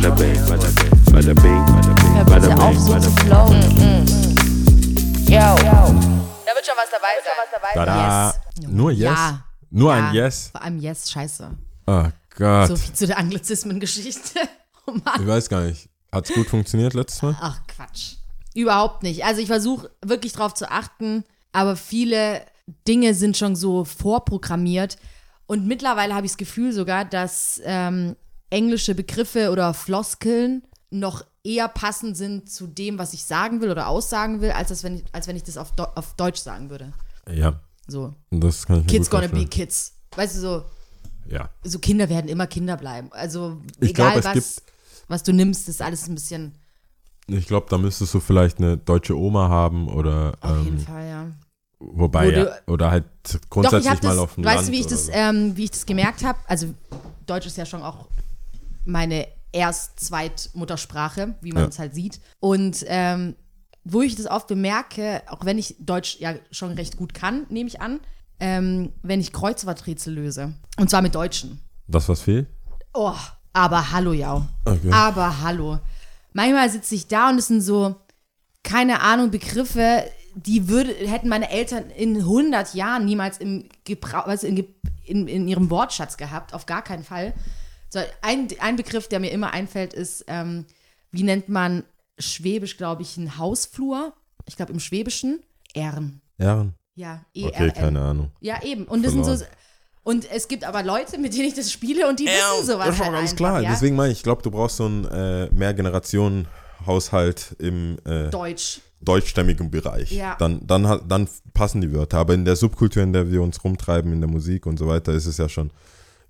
bada bing, bada bing, bada bing, auf, so bada zu flowen. Yo. Da wird schon was dabei sein. Tada. Yes. Nur Yes? Ja. Nur Ja. ein Yes? Vor allem Yes, scheiße. Oh Gott. So viel zu der Anglizismen-Geschichte. Oh Mann. Ich weiß gar nicht. Hat's gut funktioniert letztes Mal? Ach, Quatsch. Überhaupt nicht. Also ich versuche wirklich drauf zu achten, aber viele Dinge sind schon so vorprogrammiert. Und mittlerweile habe ich das Gefühl sogar, dass ähm, englische Begriffe oder Floskeln noch eher passend sind zu dem, was ich sagen will oder aussagen will, als, das, wenn, ich, als wenn ich das auf, Deu- auf Deutsch sagen würde. Ja. So, Das kann ich mir Kids gonna be kids. Weißt du, so, Ja. so Kinder werden immer Kinder bleiben. Also Ich egal glaub, was, was du nimmst, ist alles ein bisschen, Ich glaube, da müsstest du vielleicht eine deutsche Oma haben oder auf jeden ähm, Fall, ja. wobei Wo ja, du- oder halt Doch, ich grundsätzlich habe mal das, auf dem weißt Land du, wie ich das, so. ähm, wie ich das gemerkt habe? Also Deutsch ist ja schon auch meine erst Zweitmuttersprache, wie man Ja. es halt sieht. Und ähm, wo ich das oft bemerke, auch wenn ich Deutsch ja schon recht gut kann, nehme ich an, ähm, wenn ich Kreuzworträtsel löse. Und zwar mit Deutschen. Das, was fehlt? Oh, aber hallo, ja. Okay. Aber hallo. Manchmal sitze ich da und es sind so, keine Ahnung, Begriffe, die würde, hätten meine Eltern in 100 Jahren niemals im Gebrauch, also in, in, in ihrem Wortschatz gehabt, auf gar keinen Fall. So, ein, ein Begriff, der mir immer einfällt, ist, ähm, wie nennt man Schwäbisch, glaube ich, einen Hausflur? Ich glaube im Schwäbischen Ehren. Ehren? Ja, Okay, E-R-N. keine Ahnung. Ja, eben. Und das sind so. Und es gibt aber Leute, mit denen ich das spiele und die wissen sowas das ist halt schon ganz einfach, klar. Ja? Deswegen meine ich, ich glaube, du brauchst so einen äh, Mehrgenerationen-Haushalt im äh, Deutsch. deutschstämmigen Bereich. Ja. Dann, dann, dann passen die Wörter. Aber in der Subkultur, in der wir uns rumtreiben, in der Musik und so weiter, ist es ja schon,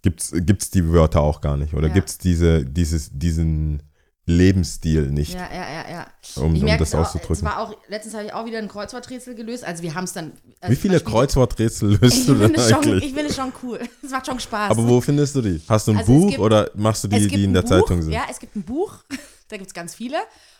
gibt's, gibt's die Wörter auch gar nicht. Oder Ja. gibt's diese, dieses, diesen Lebensstil nicht, Ja, ja, ja, ja. um, ich um das es auch, es auszudrücken. war auch, letztens habe ich auch wieder ein Kreuzworträtsel gelöst. Also wir haben es dann. Also Wie viele Kreuzworträtsel löst du denn es eigentlich? ich finde es schon cool. Es macht schon Spaß. Aber wo findest du die? Hast du ein Also es Buch gibt- oder machst du Es die, gibt die in der Buch, Zeitung sind? Ja, es gibt ein Buch, da gibt es ganz viele.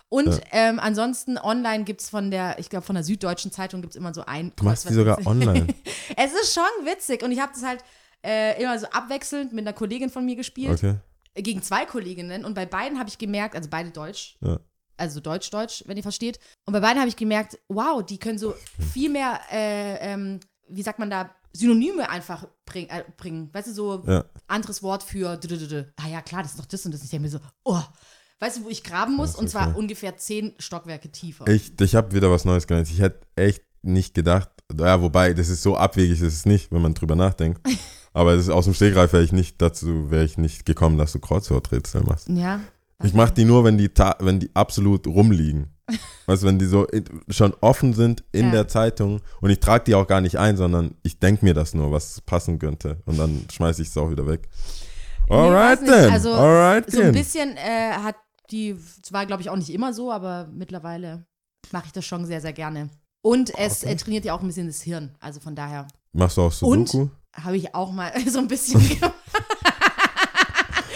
Und ähm, ansonsten online gibt es von der, ich glaube von der Süddeutschen Zeitung gibt es immer so ein Du machst die sogar online. Es ist schon witzig und ich habe das halt äh, immer so abwechselnd mit einer Kollegin von mir gespielt, Okay. gegen zwei Kolleginnen und bei beiden habe ich gemerkt, also beide Deutsch, Ja. also Deutsch-Deutsch, wenn ihr versteht. Und bei beiden habe ich gemerkt, wow, die können so viel mehr, äh, ähm, wie sagt man da, Synonyme einfach bring, äh, bringen. Weißt du, so Ja. anderes Wort für, d -d -d ah ja, klar, das ist doch das und das. Ich denke mir so, oh, weißt du, wo ich graben muss? Und zwar okay. ungefähr zehn Stockwerke tiefer. Ich, ich habe wieder was Neues gelernt. Ich hätte echt nicht gedacht, ja, wobei, das ist so abwegig, ist es nicht, wenn man drüber nachdenkt. Aber ist aus dem Stegreif wäre ich nicht dazu, wäre ich nicht gekommen, dass du Kreuzworträtsel machst. ja. Ich mache die nur, wenn die, wenn die absolut rumliegen. Weißt du, wenn die so schon offen sind in Ja. der Zeitung und ich trage die auch gar nicht ein, sondern ich denke mir das nur, was passen könnte. Und dann schmeiße ich es auch wieder weg. Nee, Alright nicht. then. Also, Alright So ein bisschen äh, hat die, es war glaube ich auch nicht immer so, aber mittlerweile mache ich das schon sehr, sehr gerne. Und es Okay. äh, trainiert ja auch ein bisschen das Hirn. Also von daher Machst du auch Sudoku? Und- habe ich auch mal so ein bisschen gemacht.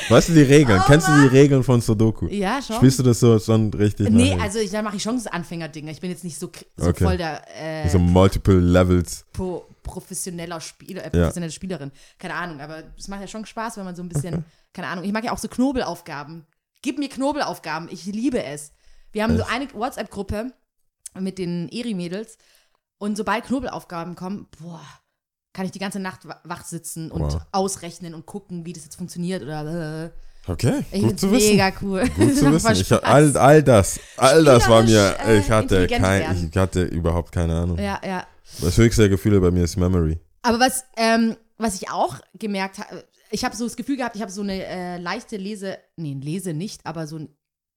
Weißt du die Regeln? Oh Kennst du die Regeln von Sudoku? Ja, schon. Spielst du das so, so richtig Nee, also ich, da mache ich schon das Anfängerding. Ich bin jetzt nicht so, so Okay. voll der äh, so multiple Levels? pro, professioneller Spieler, äh, Ja. professionelle Spielerin. Keine Ahnung, aber es macht ja schon Spaß, wenn man so ein bisschen, keine Ahnung, ich mag ja auch so Knobelaufgaben. Gib mir Knobelaufgaben, ich liebe es. Wir haben so Echt? eine WhatsApp-Gruppe mit den Eri-Mädels und sobald Knobelaufgaben kommen, boah, kann ich die ganze Nacht wa- wach sitzen und Wow. ausrechnen und gucken, wie das jetzt funktioniert oder äh. Okay, Ich gut zu wissen. mega cool. Gut zu wissen. Ich, all, all das, all das war mir, äh, ich hatte kein, ich hatte überhaupt keine Ahnung. Ja, ja. Das höchste der Gefühle bei mir ist Memory. Aber was, ähm, was ich auch gemerkt habe, ich habe so das Gefühl gehabt, ich habe so eine äh, leichte Lese, nee, Lese nicht, aber so ein,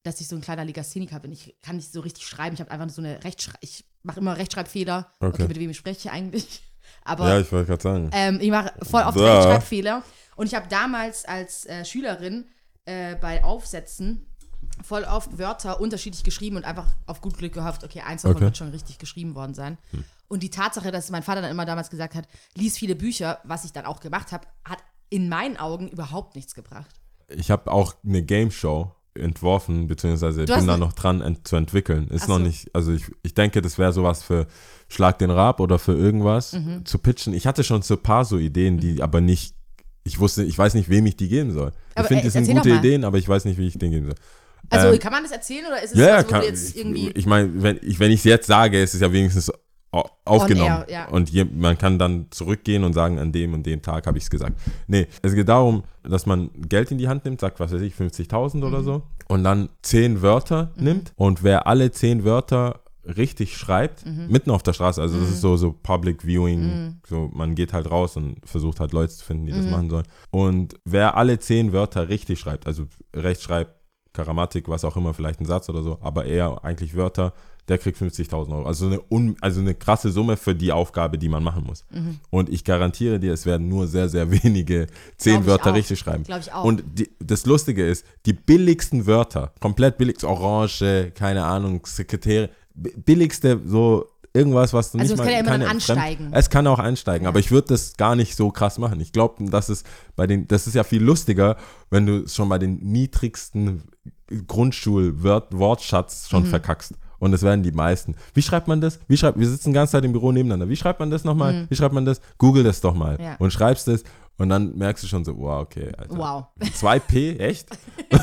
dass ich so ein kleiner Legastheniker bin. Ich kann nicht so richtig schreiben. Ich habe einfach so eine Rechtschreib, ich mache immer Rechtschreibfehler. Okay. Okay. mit wem ich spreche eigentlich. Aber Ja, ich wollte gerade sagen. ähm, ich mache voll oft Ja. Rechtschreibfehler. Und ich habe damals als äh, Schülerin äh, bei Aufsätzen voll oft Wörter unterschiedlich geschrieben und einfach auf gut Glück gehofft, okay, eins davon Okay. wird schon richtig geschrieben worden sein. Und die Tatsache, dass mein Vater dann immer damals gesagt hat, lies viele Bücher, was ich dann auch gemacht habe, hat in meinen Augen überhaupt nichts gebracht. Ich habe auch eine Game Show entworfen, beziehungsweise Du hast bin da eine- noch dran ent zu entwickeln. Ist Ach noch so. nicht, also ich, ich denke, das wäre sowas für Schlag den Rab oder für irgendwas Mhm. zu pitchen. Ich hatte schon so ein paar so Ideen, die aber nicht ich wusste, ich weiß nicht, wem ich die geben soll. Aber, ich finde, äh, das sind erzähl gute. Ideen, aber ich weiß nicht, wie ich den geben soll. Also Ähm, kann man das erzählen oder ist es Ja, wo kann, jetzt irgendwie. ich, ich meine, wenn ich wenn ich es jetzt sage, ist es ja wenigstens aufgenommen. air, ja. Und je, man kann dann zurückgehen und sagen, an dem und dem Tag habe ich es gesagt. Nee, es geht darum, dass man Geld in die Hand nimmt, sagt, was weiß ich, 50.000 oder Mhm. so, und dann zehn Wörter nimmt und wer alle zehn Wörter richtig schreibt, Mhm. mitten auf der Straße, also das ist so, so Public Viewing, so man geht halt raus und versucht halt Leute zu finden, die Mhm. das machen sollen. Und wer alle zehn Wörter richtig schreibt, also Rechtschreib, Grammatik, was auch immer, vielleicht ein Satz oder so, aber eher eigentlich Wörter, der kriegt 50.000 Euro. Also eine, un, also eine krasse Summe für die Aufgabe, die man machen muss. Mhm. Und ich garantiere dir, es werden nur sehr, sehr wenige zehn Wörter auch. richtig schreiben. Glaub ich auch. Und die, das Lustige ist, die billigsten Wörter, komplett billigst, Orange, keine Ahnung, Sekretäre, bi- billigste, so irgendwas, was du Also nicht es mal kann ja immer dann ansteigen. es kann auch ansteigen, aber ich würde das gar nicht so krass machen. Ich glaube, dass es bei den, das ist ja viel lustiger, wenn du es schon bei den niedrigsten Grundschul-Wortschatz schon verkackst. Und das werden die meisten. Wie schreibt man das? Wie schreibt, wir sitzen die ganze Zeit im Büro nebeneinander. Wie schreibt man das nochmal? Wie schreibt man das? Google das doch mal. Ja. Und schreibst es und dann merkst du schon so, wow, okay, Alter. Wow. 2P, echt? Ja,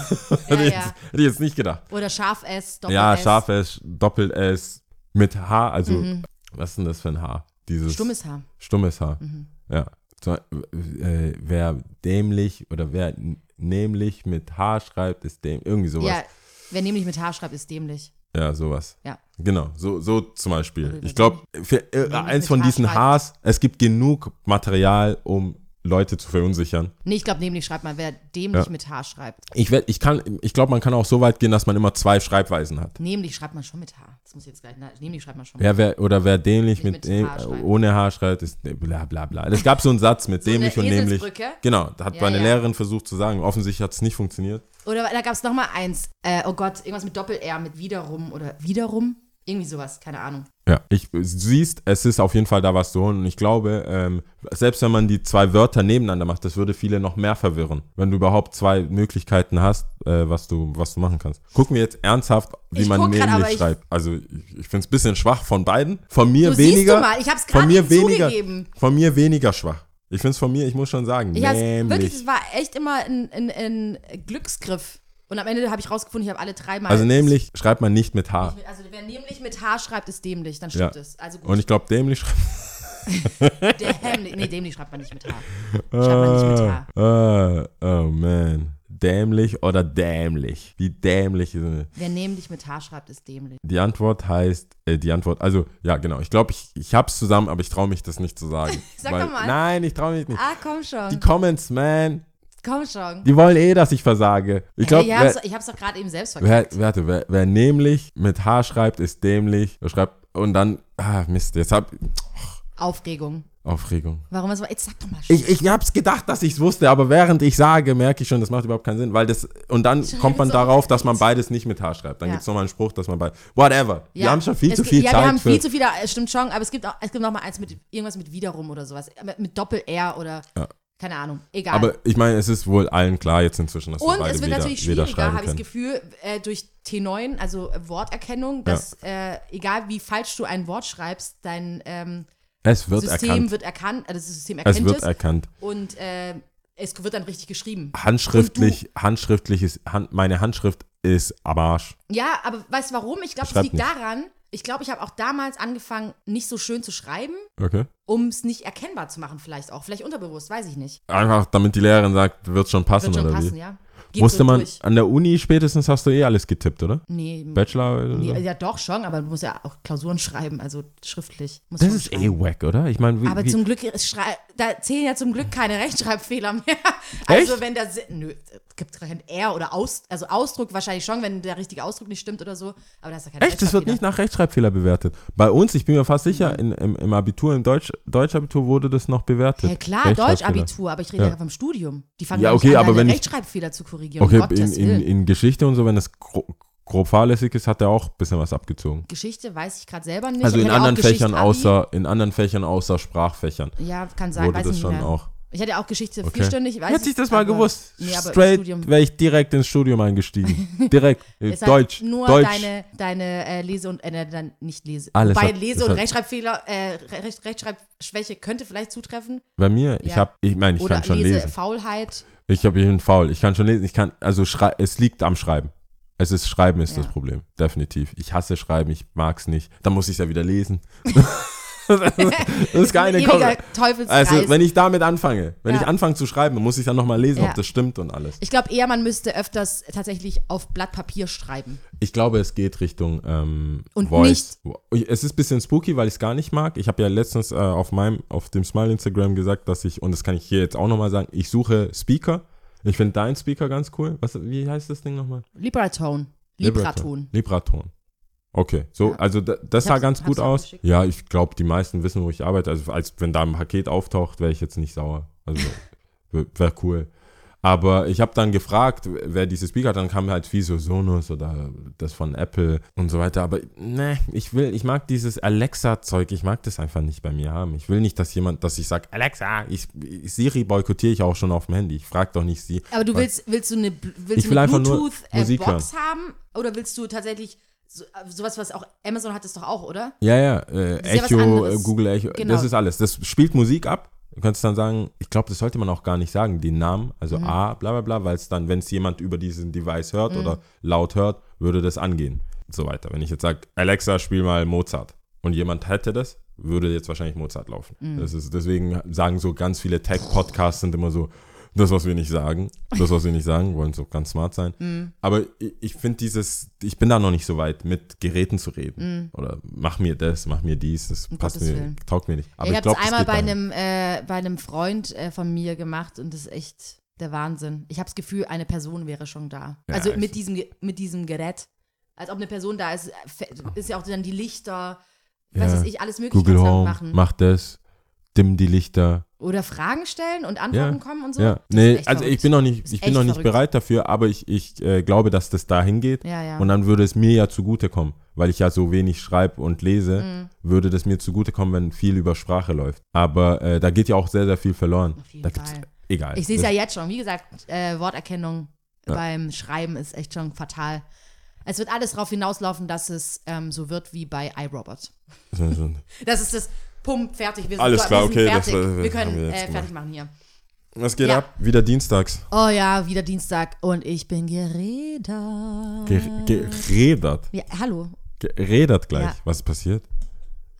hätte, ich jetzt, hätte ich jetzt nicht gedacht. Oder scharf S, Doppel ja, S. scharf S, Doppel S, mit H, also, was ist denn das für ein H? Dieses Stummes Haar. Stummes Haar. Ja. So, äh, wer dämlich oder wer nämlich mit H schreibt, ist dämlich. Irgendwie sowas. Ja, wer nämlich mit Haar schreibt, ist dämlich. Ja, sowas. Ja. Genau, so, so zum Beispiel. Oder Ich glaube, äh, Nämlich eins von diesen. Hs, es gibt genug Material, um Leute zu verunsichern. Nee, ich glaube, nämlich schreibt man, wer dämlich Ja. mit Haar schreibt. Ich, werd- ich, kann- ich glaube, man kann auch so weit gehen, dass man immer zwei Schreibweisen hat. Nämlich schreibt man schon mit Haar. Das muss ich jetzt gleich. Na, nämlich schreibt man schon Wer, wer, oder wer dämlich mit, mit däm- H ohne H schreibt, ist bla bla bla. Es gab so einen Satz mit So dämlich und nämlich. Genau, da hat Ja, meine ja. Lehrerin versucht zu sagen. Offensichtlich hat es nicht funktioniert. Oder da gab es noch mal eins. Äh, oh Gott, irgendwas mit Doppel-R, mit wiederum oder wiederum. Irgendwie sowas, keine Ahnung. Ja, ich, du siehst, es ist auf jeden Fall da was zu holen. Und ich glaube, ähm, selbst wenn man die zwei Wörter nebeneinander macht, das würde viele noch mehr verwirren. Wenn du überhaupt zwei Möglichkeiten hast, äh, was, du, was du machen kannst. Gucken wir jetzt ernsthaft, wie Ich man ich- schreibt. Also ich, ich finde es ein bisschen schwach von beiden. Von mir Du weniger. du mal, ich hab's von gerade mir weniger, zugegeben. Von mir weniger schwach. Ich finde es von mir, ich muss schon sagen, Ich nämlich. wirklich, es war echt immer ein, ein, ein Glücksgriff. Und am Ende habe ich rausgefunden, ich habe alle dreimal. Also nämlich schreibt man nicht mit H. Also wer nämlich mit H schreibt, ist dämlich, dann stimmt Ja. es. Also Und gut, ich glaube, dämlich schreibt dämlich, nee, dämlich schreibt man nicht mit H. Schreibt man nicht mit H. Ah, oh man. Dämlich oder dämlich? Wie dämlich ist es? Wer nämlich mit H schreibt, ist dämlich. Die Antwort heißt, äh, die Antwort, also, ja, genau. Ich glaube, ich, ich hab's zusammen, aber ich traue mich das nicht zu sagen. Sag doch mal. Nein, ich traue mich nicht. Ah, komm schon. Die Comments, man, komm schon. die wollen eh, dass ich versage. Ich glaube, ich wer, hab's, ich hab's doch gerade eben selbst wer, verkackt. warte, wer, wer nämlich mit H schreibt, ist dämlich. Er schreibt, und dann, ah, Mist, jetzt hab Aufregung. Aufregung. Warum war? Jetzt sag doch mal. Ich, ich hab's gedacht, dass ich's wusste, aber während ich sage, merke ich schon, das macht überhaupt keinen Sinn, weil das, und dann Schon kommt man so darauf, dass man beides nicht mit H schreibt. Dann Ja. gibt's nochmal einen Spruch, dass man bei, whatever. Wir haben schon viel es zu viel ja, Zeit wir haben viel zu viel, da- stimmt schon, aber es gibt auch, es gibt noch mal eins mit irgendwas mit wiederum oder sowas, mit, mit Doppel-R oder Ja. Keine Ahnung, egal. aber ich meine, es ist wohl allen klar jetzt inzwischen, dass Und beide es wird weder, natürlich schwieriger, habe ich das. Gefühl, äh, durch T9, also Worterkennung, dass äh, egal wie falsch du ein Wort schreibst, dein ähm, Es wird System erkannt. wird erkannt, also das System erkennt Es es, wird erkannt. und äh, es wird dann richtig geschrieben. Handschriftlich, handschriftlich ist, Hand, meine Handschrift ist am Arsch. Ja, aber weißt du warum? Ich glaube, es liegt nicht. daran, ich glaube, ich habe auch damals angefangen, nicht so schön zu schreiben, Okay. um es nicht erkennbar zu machen, vielleicht auch. Vielleicht unterbewusst, weiß ich nicht. Einfach, damit die Lehrerin sagt, wird schon passen Wird schon oder passen, wie? ja. Geht Musste so man, durch. an der Uni spätestens hast du eh alles getippt, oder? Nee, Bachelor oder so? nee, ja doch schon, aber du musst ja auch Klausuren schreiben, also schriftlich. Muss Das schon ist eh schreiben. wack, oder? Ich meine, wie, Aber wie, zum Glück, ist schrei da zählen ja zum Glück keine Rechtschreibfehler mehr. Also Echt? wenn da, nö, es gibt kein R oder Aus, also Ausdruck wahrscheinlich schon, wenn der richtige Ausdruck nicht stimmt oder so, aber da ist ja kein Echt? Das wird nicht nach Rechtschreibfehler bewertet. Bei uns, ich bin mir fast sicher, in, im, im Abitur, im Deutsch, Deutschabitur wurde das noch bewertet. Ja klar. Deutschabitur, aber ich rede Ja. ja vom Studium. Die fangen Ja, okay, an, aber wenn ich- Rechtschreibfehler zu korrigieren. Okay, um in, in, in Geschichte und so, wenn das grob fahrlässig ist, hat er auch ein bisschen was abgezogen. Geschichte weiß ich gerade selber nicht. Also Ich in anderen Fächern außer, in anderen Fächern außer Sprachfächern Ja, kann sein, wurde weiß das schon mehr. auch. Ich hatte auch Geschichte Okay. vierstündig. Weiß Hätte ich das mal gewusst. Nee, Straight Studium wäre ich direkt ins Studium eingestiegen. direkt. Halt Deutsch. nur Deutsch. deine, deine äh, Lese- und, äh, dann nicht Lese. Alles Wobei hat- Lese- und Rechtschreibfehler, äh, Recht, Rechtschreibschwäche könnte vielleicht zutreffen. Bei mir, ich Ja. habe, ich meine, ich Oder kann schon lesen. Lesefaulheit. Ich habe einen faul. Ich kann schon lesen. Ich kann, also es liegt am Schreiben. Es ist Schreiben ist Ja. das Problem. Definitiv. Ich hasse Schreiben. Ich mag's nicht. Dann muss ich es ja wieder lesen. das ist keine. Also, wenn ich damit anfange, wenn Ja. ich anfange zu schreiben, muss ich dann nochmal lesen, Ja. ob das stimmt und alles. ich glaube eher, man müsste öfters tatsächlich auf Blatt Papier schreiben. Ich glaube, es geht Richtung ähm, Und Voice. Es ist ein bisschen spooky, weil ich es gar nicht mag. Ich habe ja letztens äh, auf meinem, auf dem Smile Instagram gesagt, dass ich, und das kann ich hier jetzt auch nochmal sagen, ich suche Speaker. Ich finde deinen Speaker ganz cool. Was, wie heißt das Ding nochmal? Libraton. Libraton. Libraton. Okay, so, Ja. also da, das sah ganz gut aus. geschickt. Ja, ich glaube, die meisten wissen, wo ich arbeite. Also als wenn da ein Paket auftaucht, wäre ich jetzt nicht sauer. Also wäre cool. Aber ich habe dann gefragt, wer diese Speaker hat, dann kam halt wie so Sonos oder das von Apple und so weiter. Aber ne, ich will, ich mag dieses Alexa-Zeug, ich mag das einfach nicht bei mir haben. Ich will nicht, dass jemand, dass ich sage, Alexa, ich, Siri boykottiere ich auch schon auf dem Handy. Ich frage doch nicht sie. Aber du willst, willst du eine, willst will eine Bluetooth-Box haben? Oder willst du tatsächlich so, äh, sowas, was auch Amazon hat es doch auch, oder? Ja, ja, äh, ja Echo, anderes. äh, Google Echo, Genau. das ist alles. Das spielt Musik ab. Du kannst dann sagen, ich glaube, das sollte man auch gar nicht sagen, den Namen, also Mhm. A, bla bla bla, weil es dann, wenn es jemand über diesen Device hört oder laut hört, würde das angehen und so weiter. Wenn ich jetzt sage, Alexa, spiel mal Mozart und jemand hätte das, würde jetzt wahrscheinlich Mozart laufen. Mhm. Das ist, deswegen sagen so ganz viele Tech-Podcasts sind immer so, das, was wir nicht sagen, das, was wir nicht sagen, wollen so ganz smart sein. Mhm. Aber ich, ich finde dieses, ich bin da noch nicht so weit, mit Geräten zu reden. Oder mach mir das, mach mir dies, das. Um passt Gottes mir, Willen. taugt mir nicht. Aber ich ich habe es einmal bei einem, äh, bei einem Freund äh, von mir gemacht und das ist echt der Wahnsinn. Ich habe das Gefühl, eine Person wäre schon da. Ja, also mit diesem, mit diesem Gerät. Als ob eine Person da ist, fe- ist ja auch dann die Lichter, was Ja. weiß ich, alles mögliche Google damit Home, machen. mach das, dimm die Lichter. Oder Fragen stellen und Antworten kommen und so. Ja, Das nee, also ich verrückt. bin noch nicht, ich bin noch nicht verrückt. bereit dafür, aber ich, ich äh, glaube, dass das dahin geht. Ja, ja. Und dann würde es mir ja zugutekommen, weil ich ja so wenig schreibe und lese, Mhm. würde das mir zugutekommen, wenn viel über Sprache läuft. Aber äh, da geht ja auch sehr, sehr viel verloren. Auf jeden da gibt's, Fall. egal. Ich sehe es ja jetzt schon. Wie gesagt, äh, Worterkennung Ja. beim Schreiben ist echt schon fatal. Es wird alles darauf hinauslaufen, dass es ähm, so wird wie bei iRobot. Das ist das Pump, fertig. Wir sind, Alles wir klar, okay, das fertig. war- wir haben können wir äh, gemacht. fertig machen hier. Was geht Ja. ab? Wieder dienstags. Oh ja, wieder Dienstag und ich bin geredet. Ge geredert. Ja, hallo. Geredert gleich. Ja. Was ist passiert?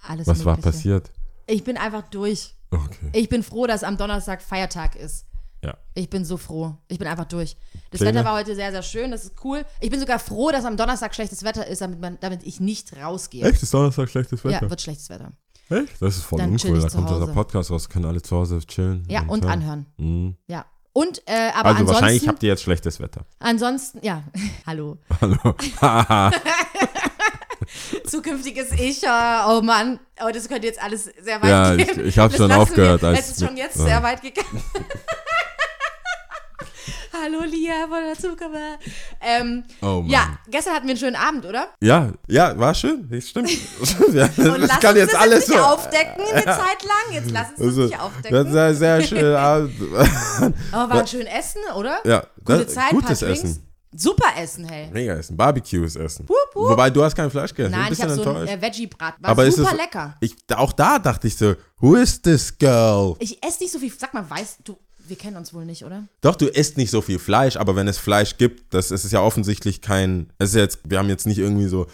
Alles Was war Mögliche. passiert? Ich bin einfach durch. Okay. Ich bin froh, dass am Donnerstag Feiertag ist. Ja. Ich bin so froh. Ich bin einfach durch. Das Pläne? Wetter war heute sehr, sehr schön. Das ist cool. Ich bin sogar froh, dass am Donnerstag schlechtes Wetter ist, damit, man, damit ich nicht rausgehe. Echt? Ist Donnerstag schlechtes Ja, Wetter? wird schlechtes Wetter. Echt? Das ist voll Dann chill uncool. ich Da zu kommt unser. Podcast raus, können alle zu Hause chillen. Ja, und hören. anhören. Mhm. Ja. Und, äh, aber Also wahrscheinlich ansonsten, habt ihr jetzt schlechtes Wetter. ansonsten, ja, hallo. Hallo. Zukünftiges Ich, äh, oh Mann, oh, das könnte jetzt alles sehr weit Ja, gehen. ich- ich hab Das schon lassen aufgehört, Wir. als- Es ist schon jetzt ja. sehr weit gegangen. Hallo Lia von der Zukunft. Ähm, Oh Mann. ja, gestern hatten wir einen schönen Abend, oder? Ja, ja, war schön. Das stimmt. ja, Und das lass kann uns jetzt das alles jetzt nicht so. aufdecken eine Zeit lang. Jetzt lass uns das Also, nicht das aufdecken. war sehr schön. Abend. Aber war ein schön Essen, oder? ja, Gute das- Zeit, gutes paar Drinks. Essen. Super Essen, hey. Mega Essen. Barbecues essen. Wup, wup. Wobei du hast kein Fleisch gegessen. Nein, ein ich bisschen habe so ein enttäuscht. äh, Veggie-Brat. War Aber ist super es- lecker. Ich, auch da dachte ich so, who is this girl? Ich esse nicht so viel. Sag mal, weißt du, wir kennen uns wohl nicht, oder? Doch, du isst nicht so viel Fleisch, aber wenn es Fleisch gibt, das ist ja offensichtlich kein. Es ist jetzt, wir haben jetzt nicht irgendwie so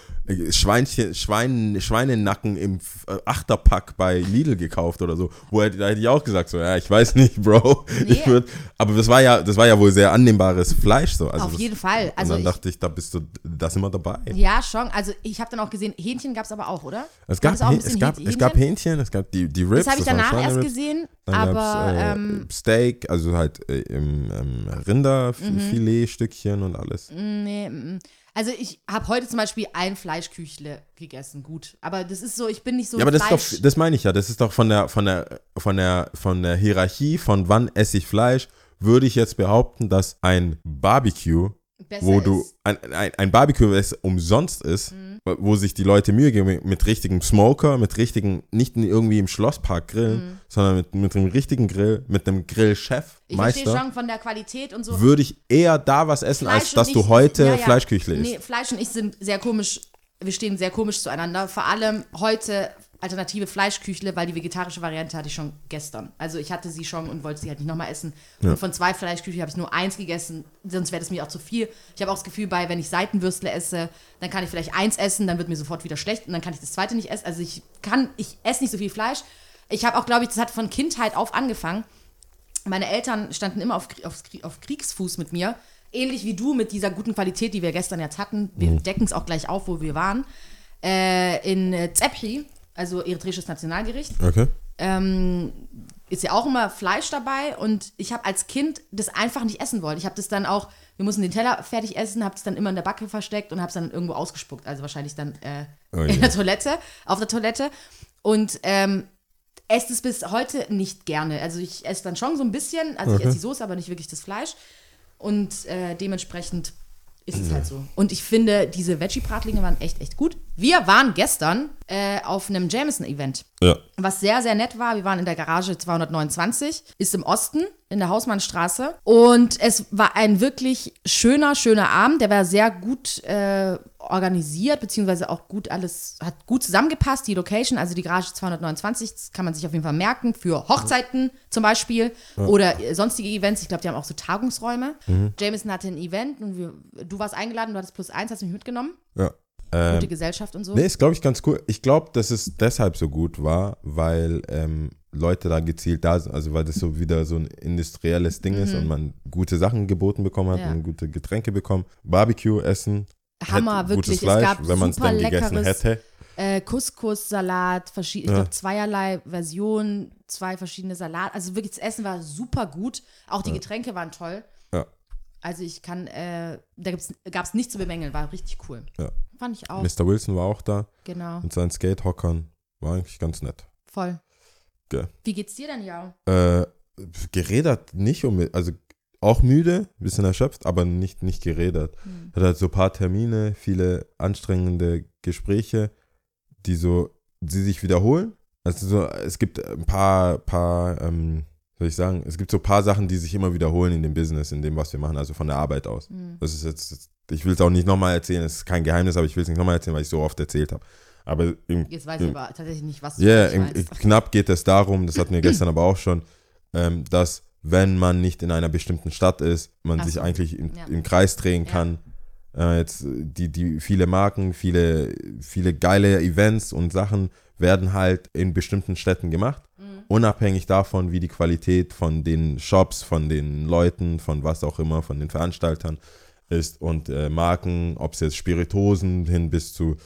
Schweinchen, Schwein, Schweinenacken im äh, Achterpack bei Lidl gekauft oder so. Wo hätte, da hätte ich auch gesagt, so, ja, ich weiß nicht, Bro. Nee. Würd, aber das war ja, das war ja wohl sehr annehmbares Fleisch so. Also Auf das, jeden Fall. Also und dann ich, dachte ich, da bist du, da sind wir dabei. ja, schon. Also ich habe dann auch gesehen, Hähnchen gab es aber auch, oder? Es Gab es auch es, gab, Hähnchen? es gab Hähnchen, es gab die, die Ribs. Das habe ich danach erst gesehen, Dann aber äh, ähm, Steak, also halt äh, im, ähm, Rinderfiletstückchen und alles. nee, mm. Also ich habe heute zum Beispiel ein Fleischküchle gegessen, gut. Aber das ist so, ich bin nicht so Ja, aber das ist Fleisch. doch, das meine ich ja, das ist doch von der, von der, von der, von der Hierarchie von wann esse ich Fleisch, würde ich jetzt behaupten, dass ein Barbecue, besser wo du, ist. ein, ein, ein Barbecue, das umsonst ist, wo sich die Leute Mühe geben, mit richtigem Smoker, mit richtigen, nicht irgendwie im Schlosspark grillen, sondern mit, mit einem richtigen Grill, mit einem Grillchef, Ich verstehe Meister, schon von der Qualität und so. würde ich eher da was essen, als Fleisch dass und du heute ja, ja. Fleischküchle isst. Nee, Fleisch und ich sind sehr komisch, wir stehen sehr komisch zueinander. Vor allem heute alternative Fleischküchle, weil die vegetarische Variante hatte ich schon gestern. Also ich hatte sie schon und wollte sie halt nicht nochmal essen. Und von zwei Fleischküchle habe ich nur eins gegessen, sonst wäre das mir auch zu viel. Ich habe auch das Gefühl, bei, wenn ich Seitenwürstle esse, dann kann ich vielleicht eins essen, dann wird mir sofort wieder schlecht und dann kann ich das zweite nicht essen. Also ich kann, ich esse nicht so viel Fleisch. Ich habe auch, glaube ich, das hat von Kindheit auf angefangen. Meine Eltern standen immer auf, auf, auf Kriegsfuß mit mir. Ähnlich wie du mit dieser guten Qualität, die wir gestern jetzt hatten. Wir decken es auch gleich auf, wo wir waren. Äh, in Zephi, also eritreisches Nationalgericht, Okay. ähm, ist ja auch immer Fleisch dabei. Und ich habe als Kind das einfach nicht essen wollen. Ich habe das dann auch, wir mussten den Teller fertig essen, habe es dann immer in der Backe versteckt und habe es dann irgendwo ausgespuckt. Also wahrscheinlich dann äh, Oh in der Toilette, auf der Toilette. Und ähm, esse es bis heute nicht gerne. Also ich esse dann schon so ein bisschen, also ich esse die Soße, aber nicht wirklich das Fleisch. Und äh, dementsprechend ist es halt so. Und ich finde, diese Veggie-Bratlinge waren echt, echt gut. Wir waren gestern äh, auf einem Jameson-Event, Ja. was sehr, sehr nett war. Wir waren in der Garage 229, ist im Osten, in der Hausmannstraße. Und es war ein wirklich schöner, schöner Abend. Der war sehr gut äh, organisiert, beziehungsweise auch gut alles, hat gut zusammengepasst. Die Location, also die Garage 229, das kann man sich auf jeden Fall merken, für Hochzeiten zum Beispiel oder äh, sonstige Events. Ich glaube, die haben auch so Tagungsräume. Jameson hatte ein Event und wir, du warst eingeladen, du hattest plus eins, hast mich mitgenommen. ja. Ähm, Gute Gesellschaft und so. Nee, ist, glaube ich, ganz cool. Ich glaube, dass es deshalb so gut war, weil ähm, Leute da gezielt da sind. Also, weil das so wieder so ein industrielles Ding ist und man gute Sachen geboten bekommen hat Mhm. Ja. und gute Getränke bekommen. Barbecue essen. Hammer, wirklich. Gutes Es Fleisch, gab wenn man es super dann leckeres- hätte. äh, Couscous-Salat, ich Ja. glaube zweierlei Versionen, zwei verschiedene Salat. Also wirklich, das Essen war super gut. Auch die Getränke waren toll. Ja. Also ich kann, äh, da gab es nichts zu bemängeln, war richtig cool. Ja. Fand ich auch, Mr. Wilson war auch da genau. mit seinen Skatehockern. War eigentlich ganz nett. Voll. Ge- Wie geht's dir denn, Jau? Äh, geredet nicht um, also auch müde, bisschen erschöpft, aber nicht, nicht geredet. Hm. Hat halt so ein paar Termine, viele anstrengende Gespräche, die so, die sich wiederholen. Also so, es gibt ein paar, paar, ähm, soll ich sagen, es gibt so ein paar Sachen, die sich immer wiederholen in dem Business, in dem, was wir machen, also von der Arbeit aus. Hm. Das ist jetzt, ich will es auch nicht nochmal erzählen, es ist kein Geheimnis, aber ich will es nicht nochmal erzählen, weil ich so oft erzählt habe. Aber im, Jetzt weiß ich im, aber tatsächlich nicht, was du ja, eigentlich im, knapp geht es darum, das hatten wir gestern aber auch schon, ähm, dass wenn man nicht in einer bestimmten Stadt ist, man Ach sich so. eigentlich im, Ja. im Kreis drehen Ja. kann. Äh, jetzt die, die viele Marken, viele, viele geile Events und Sachen werden halt in bestimmten Städten gemacht. Mhm. Unabhängig davon, wie die Qualität von den Shops, von den Leuten, von was auch immer, von den Veranstaltern ist. Und äh, Marken, ob es jetzt Spiritosen hin bis zu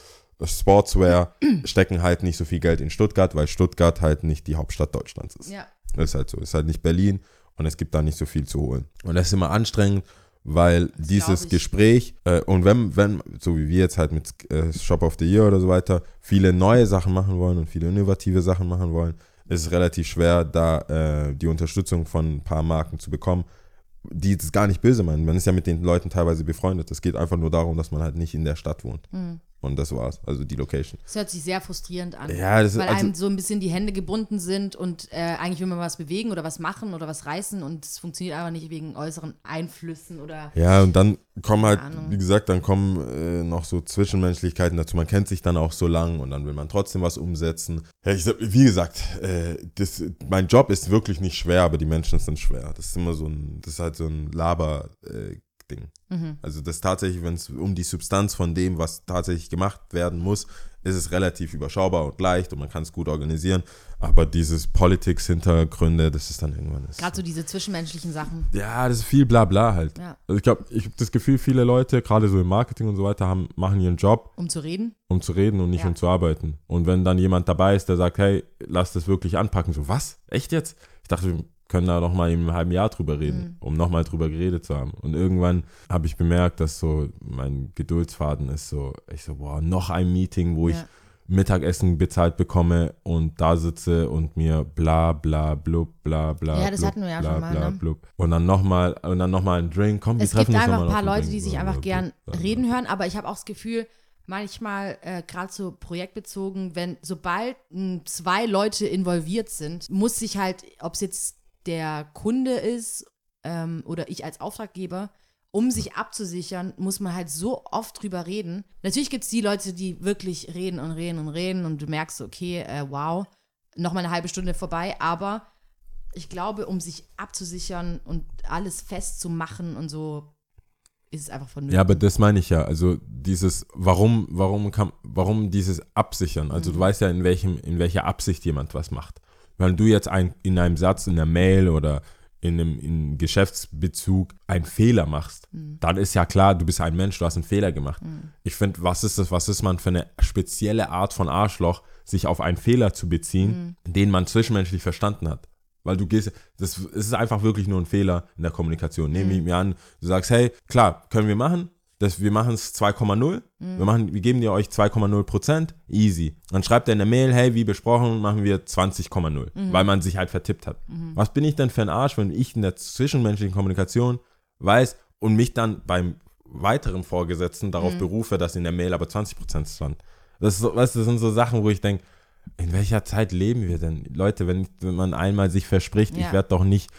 Sportswear, stecken halt nicht so viel Geld in Stuttgart, weil Stuttgart halt nicht die Hauptstadt Deutschlands ist. Ja. Das ist halt so. Ist halt nicht Berlin und es gibt da nicht so viel zu holen. Und das ist immer anstrengend, weil dieses ich. Gespräch äh, und wenn, wenn, so wie wir jetzt halt mit äh, Shop of the Year oder so weiter, viele neue Sachen machen wollen und viele innovative Sachen machen wollen, ist es relativ schwer, da äh, die Unterstützung von ein paar Marken zu bekommen, die das gar nicht böse meinen. Man ist ja mit den Leuten teilweise befreundet. Es geht einfach nur darum, dass man halt nicht in der Stadt wohnt. Mhm. Und das war's. Also die Location. Das hört sich sehr frustrierend an. Ja, das ist weil also- einem so ein bisschen die Hände gebunden sind und äh, eigentlich will man was bewegen oder was machen oder was reißen und es funktioniert einfach nicht wegen äußeren Einflüssen oder Ja, und dann kommen halt, Ahnung. wie gesagt, dann kommen äh, noch so Zwischenmenschlichkeiten dazu. Man kennt sich dann auch so lang und dann will man trotzdem was umsetzen. Ja, ich, wie gesagt, äh, das, mein Job ist wirklich nicht schwer, aber die Menschen sind schwer. Das ist immer so ein, das ist halt so ein Laber-Ding. Mhm. Also das tatsächlich, wenn es um die Substanz von dem, was tatsächlich gemacht werden muss, ist es relativ überschaubar und leicht und man kann es gut organisieren. Aber dieses Politics-Hintergründe, das ist dann irgendwann. gerade so diese zwischenmenschlichen Sachen. ja, das ist viel Blabla halt. Ja. Also ich glaube, ich habe das Gefühl, viele Leute, gerade so im Marketing und so weiter, haben, machen ihren Job, Um zu reden. um zu reden und nicht Ja. um zu arbeiten. Und wenn dann jemand dabei ist, der sagt, hey, lass das wirklich anpacken, so was? Echt jetzt? Ich dachte, können da noch mal in einem halben Jahr drüber reden, Mhm. um noch mal drüber geredet zu haben. Und irgendwann habe ich bemerkt, dass so mein Geduldsfaden ist so, ich so, boah, noch ein Meeting, wo ich Ja. Mittagessen bezahlt bekomme und da sitze und mir bla bla blub bla bla Ja, das blub, hatten wir ja bla, schon mal, bla, ne? blub. und dann nochmal und dann noch mal ein Drink komm wir Es treffen gibt einfach ein paar Leute, Drink, die sich einfach gern reden hören, aber ich habe auch das Gefühl, manchmal äh, gerade so projektbezogen, wenn sobald m, zwei Leute involviert sind, muss sich halt, ob es jetzt der Kunde ist ähm, oder ich als Auftraggeber, um sich abzusichern, muss man halt so oft drüber reden. Natürlich gibt es die Leute, die wirklich reden und reden und reden und du merkst, okay, äh, wow, noch mal eine halbe Stunde vorbei, aber ich glaube, um sich abzusichern und alles festzumachen und so, ist es einfach vernünftig. Ja, aber das meine ich ja. Also dieses, warum, warum kann, warum dieses Absichern? Also Mhm. du weißt ja, in welchem, in welcher Absicht jemand was macht. Wenn du jetzt ein, in einem Satz, in einer Mail oder in einem, in einem Geschäftsbezug einen Fehler machst, Mhm. dann ist ja klar, du bist ein Mensch, du hast einen Fehler gemacht. Ich finde, was ist das, was ist man für eine spezielle Art von Arschloch, sich auf einen Fehler zu beziehen, Mhm. den man zwischenmenschlich verstanden hat? Weil du gehst, das es ist einfach wirklich nur ein Fehler in der Kommunikation. Nehme ich mir an, du sagst, hey, klar, können wir machen, das, wir machen es 2,0, wir, machen, wir geben dir euch 2,0 Prozent, easy. Dann schreibt er in der Mail, hey, wie besprochen, machen wir 20,0, weil man sich halt vertippt hat. Was bin ich denn für ein Arsch, wenn ich in der zwischenmenschlichen Kommunikation weiß und mich dann beim weiteren Vorgesetzten darauf berufe, dass in der Mail aber 20 Prozent stand. Das, ist so, weißt, das sind so Sachen, wo ich denke, in welcher Zeit leben wir denn? Leute, wenn, wenn man einmal sich verspricht, ich Ja. werde doch nicht,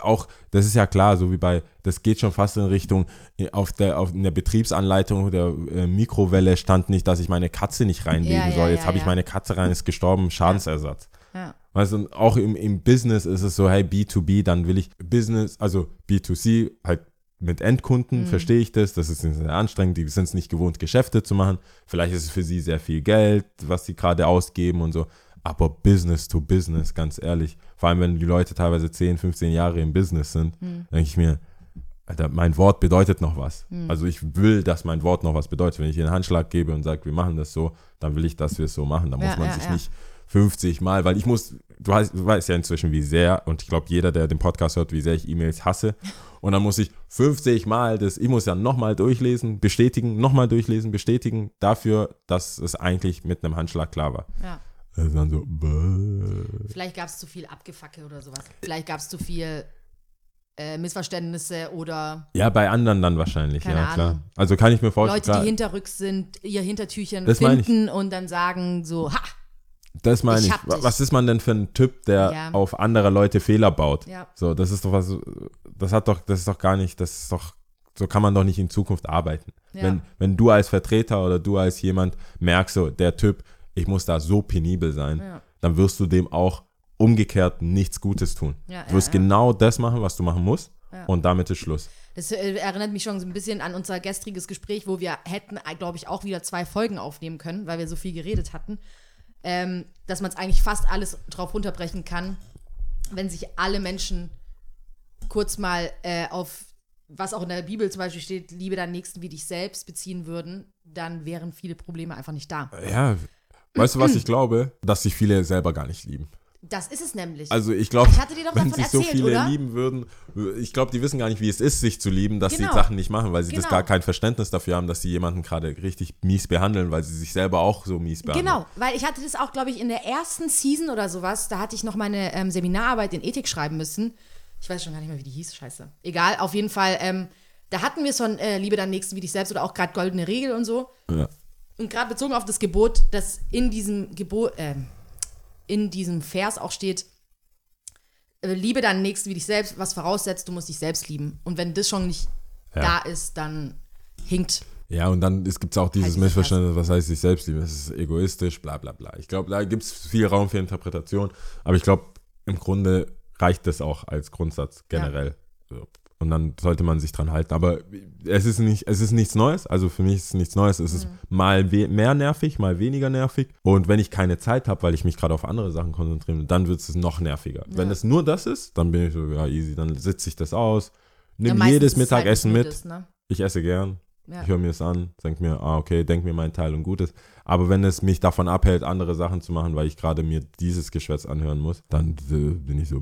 auch, das ist ja klar, so wie bei, das geht schon fast in Richtung, auf der, auf, in der Betriebsanleitung der äh, Mikrowelle stand nicht, dass ich meine Katze nicht reinlegen Ja, ja, soll. Jetzt ja, habe ich ja. meine Katze rein, ist gestorben, Schadensersatz. Ja. Weißt du, auch im, im Business ist es so, hey, B2B, dann will ich Business, also B2C, halt mit Endkunden, verstehe ich das, das ist sehr anstrengend, die sind es nicht gewohnt, Geschäfte zu machen. Vielleicht ist es für sie sehr viel Geld, was sie gerade ausgeben und so. Aber Business to Business, ganz ehrlich, vor allem wenn die Leute teilweise 10, 15 Jahre im Business sind, denke ich mir, Alter, mein Wort bedeutet noch was. Also ich will, dass mein Wort noch was bedeutet. Wenn ich einen Handschlag gebe und sage, wir machen das so, dann will ich, dass wir es so machen. Da Ja, muss man ja, sich ja. nicht 50 Mal, weil ich muss, du weißt, du weißt ja inzwischen, wie sehr, und ich glaube, jeder, der den Podcast hört, wie sehr ich E-Mails hasse. Und dann muss ich 50 Mal das, ich muss ja nochmal durchlesen, bestätigen, nochmal durchlesen, bestätigen, dafür, dass es eigentlich mit einem Handschlag klar war. Ja. Das dann so, bäh. Vielleicht gab es zu viel Abgefacke oder sowas. Vielleicht gab es zu viel äh, Missverständnisse oder ja, bei anderen dann wahrscheinlich, Keine ja, klar. Ahnung. Also kann ich mir vorstellen, Leute, klar, die hinterrücks sind, ihr Hintertürchen Das finden und dann sagen so, ha, Das meine Ich ich. Was ist man denn für ein Typ, der Ja. auf andere Leute Fehler baut? Ja. So, das ist doch was, das hat doch, das ist doch gar nicht, das ist doch, so kann man doch nicht in Zukunft arbeiten. Ja. Wenn, wenn du als Vertreter oder du als jemand merkst, so, der Typ, ich muss da so penibel sein, Ja. dann wirst du dem auch umgekehrt nichts Gutes tun. Ja, du wirst genau das machen, was du machen musst und damit ist Schluss. Das äh, erinnert mich schon so ein bisschen an unser gestriges Gespräch, wo wir hätten, glaube ich, auch wieder zwei Folgen aufnehmen können, weil wir so viel geredet hatten. Ähm, dass man es eigentlich fast alles drauf runterbrechen kann, wenn sich alle Menschen kurz mal äh, auf, was auch in der Bibel zum Beispiel steht, liebe deinen Nächsten wie dich selbst beziehen würden, dann wären viele Probleme einfach nicht da. Ja, weißt du, was ich glaube? Dass sich viele selber gar nicht lieben. Das ist es nämlich. Also ich glaube, wenn sich so erzählt, viele oder? lieben würden, ich glaube, die wissen gar nicht, wie es ist, sich zu lieben, dass Genau. sie Sachen nicht machen, weil sie das Genau. gar kein Verständnis dafür haben, dass sie jemanden gerade richtig mies behandeln, weil sie sich selber auch so mies behandeln. Genau, weil ich hatte das auch, glaube ich, in der ersten Season oder sowas, da hatte ich noch meine ähm, Seminararbeit in Ethik schreiben müssen. Ich weiß schon gar nicht mehr, wie die hieß, scheiße. Egal, auf jeden Fall, ähm, da hatten wir schon äh, Liebe deinen Nächsten wie dich selbst oder auch gerade goldene Regel und so. Ja. Und gerade bezogen auf das Gebot, das in diesem Gebot, ähm, in diesem Vers auch steht, äh, liebe deinen Nächsten wie dich selbst, was voraussetzt, du musst dich selbst lieben. Und wenn das schon nicht Ja. da ist, dann hinkt. Ja, und dann gibt es auch dieses Halt Missverständnis, was heißt sich selbst lieben, das ist egoistisch, bla bla bla. Ich glaube, da gibt es viel Raum für Interpretation, aber ich glaube, im Grunde reicht das auch als Grundsatz generell. So. Und dann sollte man sich dran halten. Aber es ist nicht, es ist nichts Neues. Also für mich ist es nichts Neues. Es ist Mhm. mal we mehr nervig, mal weniger nervig. Und wenn ich keine Zeit habe, weil ich mich gerade auf andere Sachen konzentriere, dann wird es noch nerviger. Wenn es nur das ist, dann bin ich so, ja, easy, dann sitze ich das aus. Ja, Nimm meistens jedes ist es halt Mittagessen mit. ne? Ich esse gern. Ja. Ich höre mir es an, denke mir, ah, okay, denk mir meinen Teil und Gutes. Aber wenn es mich davon abhält, andere Sachen zu machen, weil ich gerade mir dieses Geschwätz anhören muss, dann äh, bin ich so,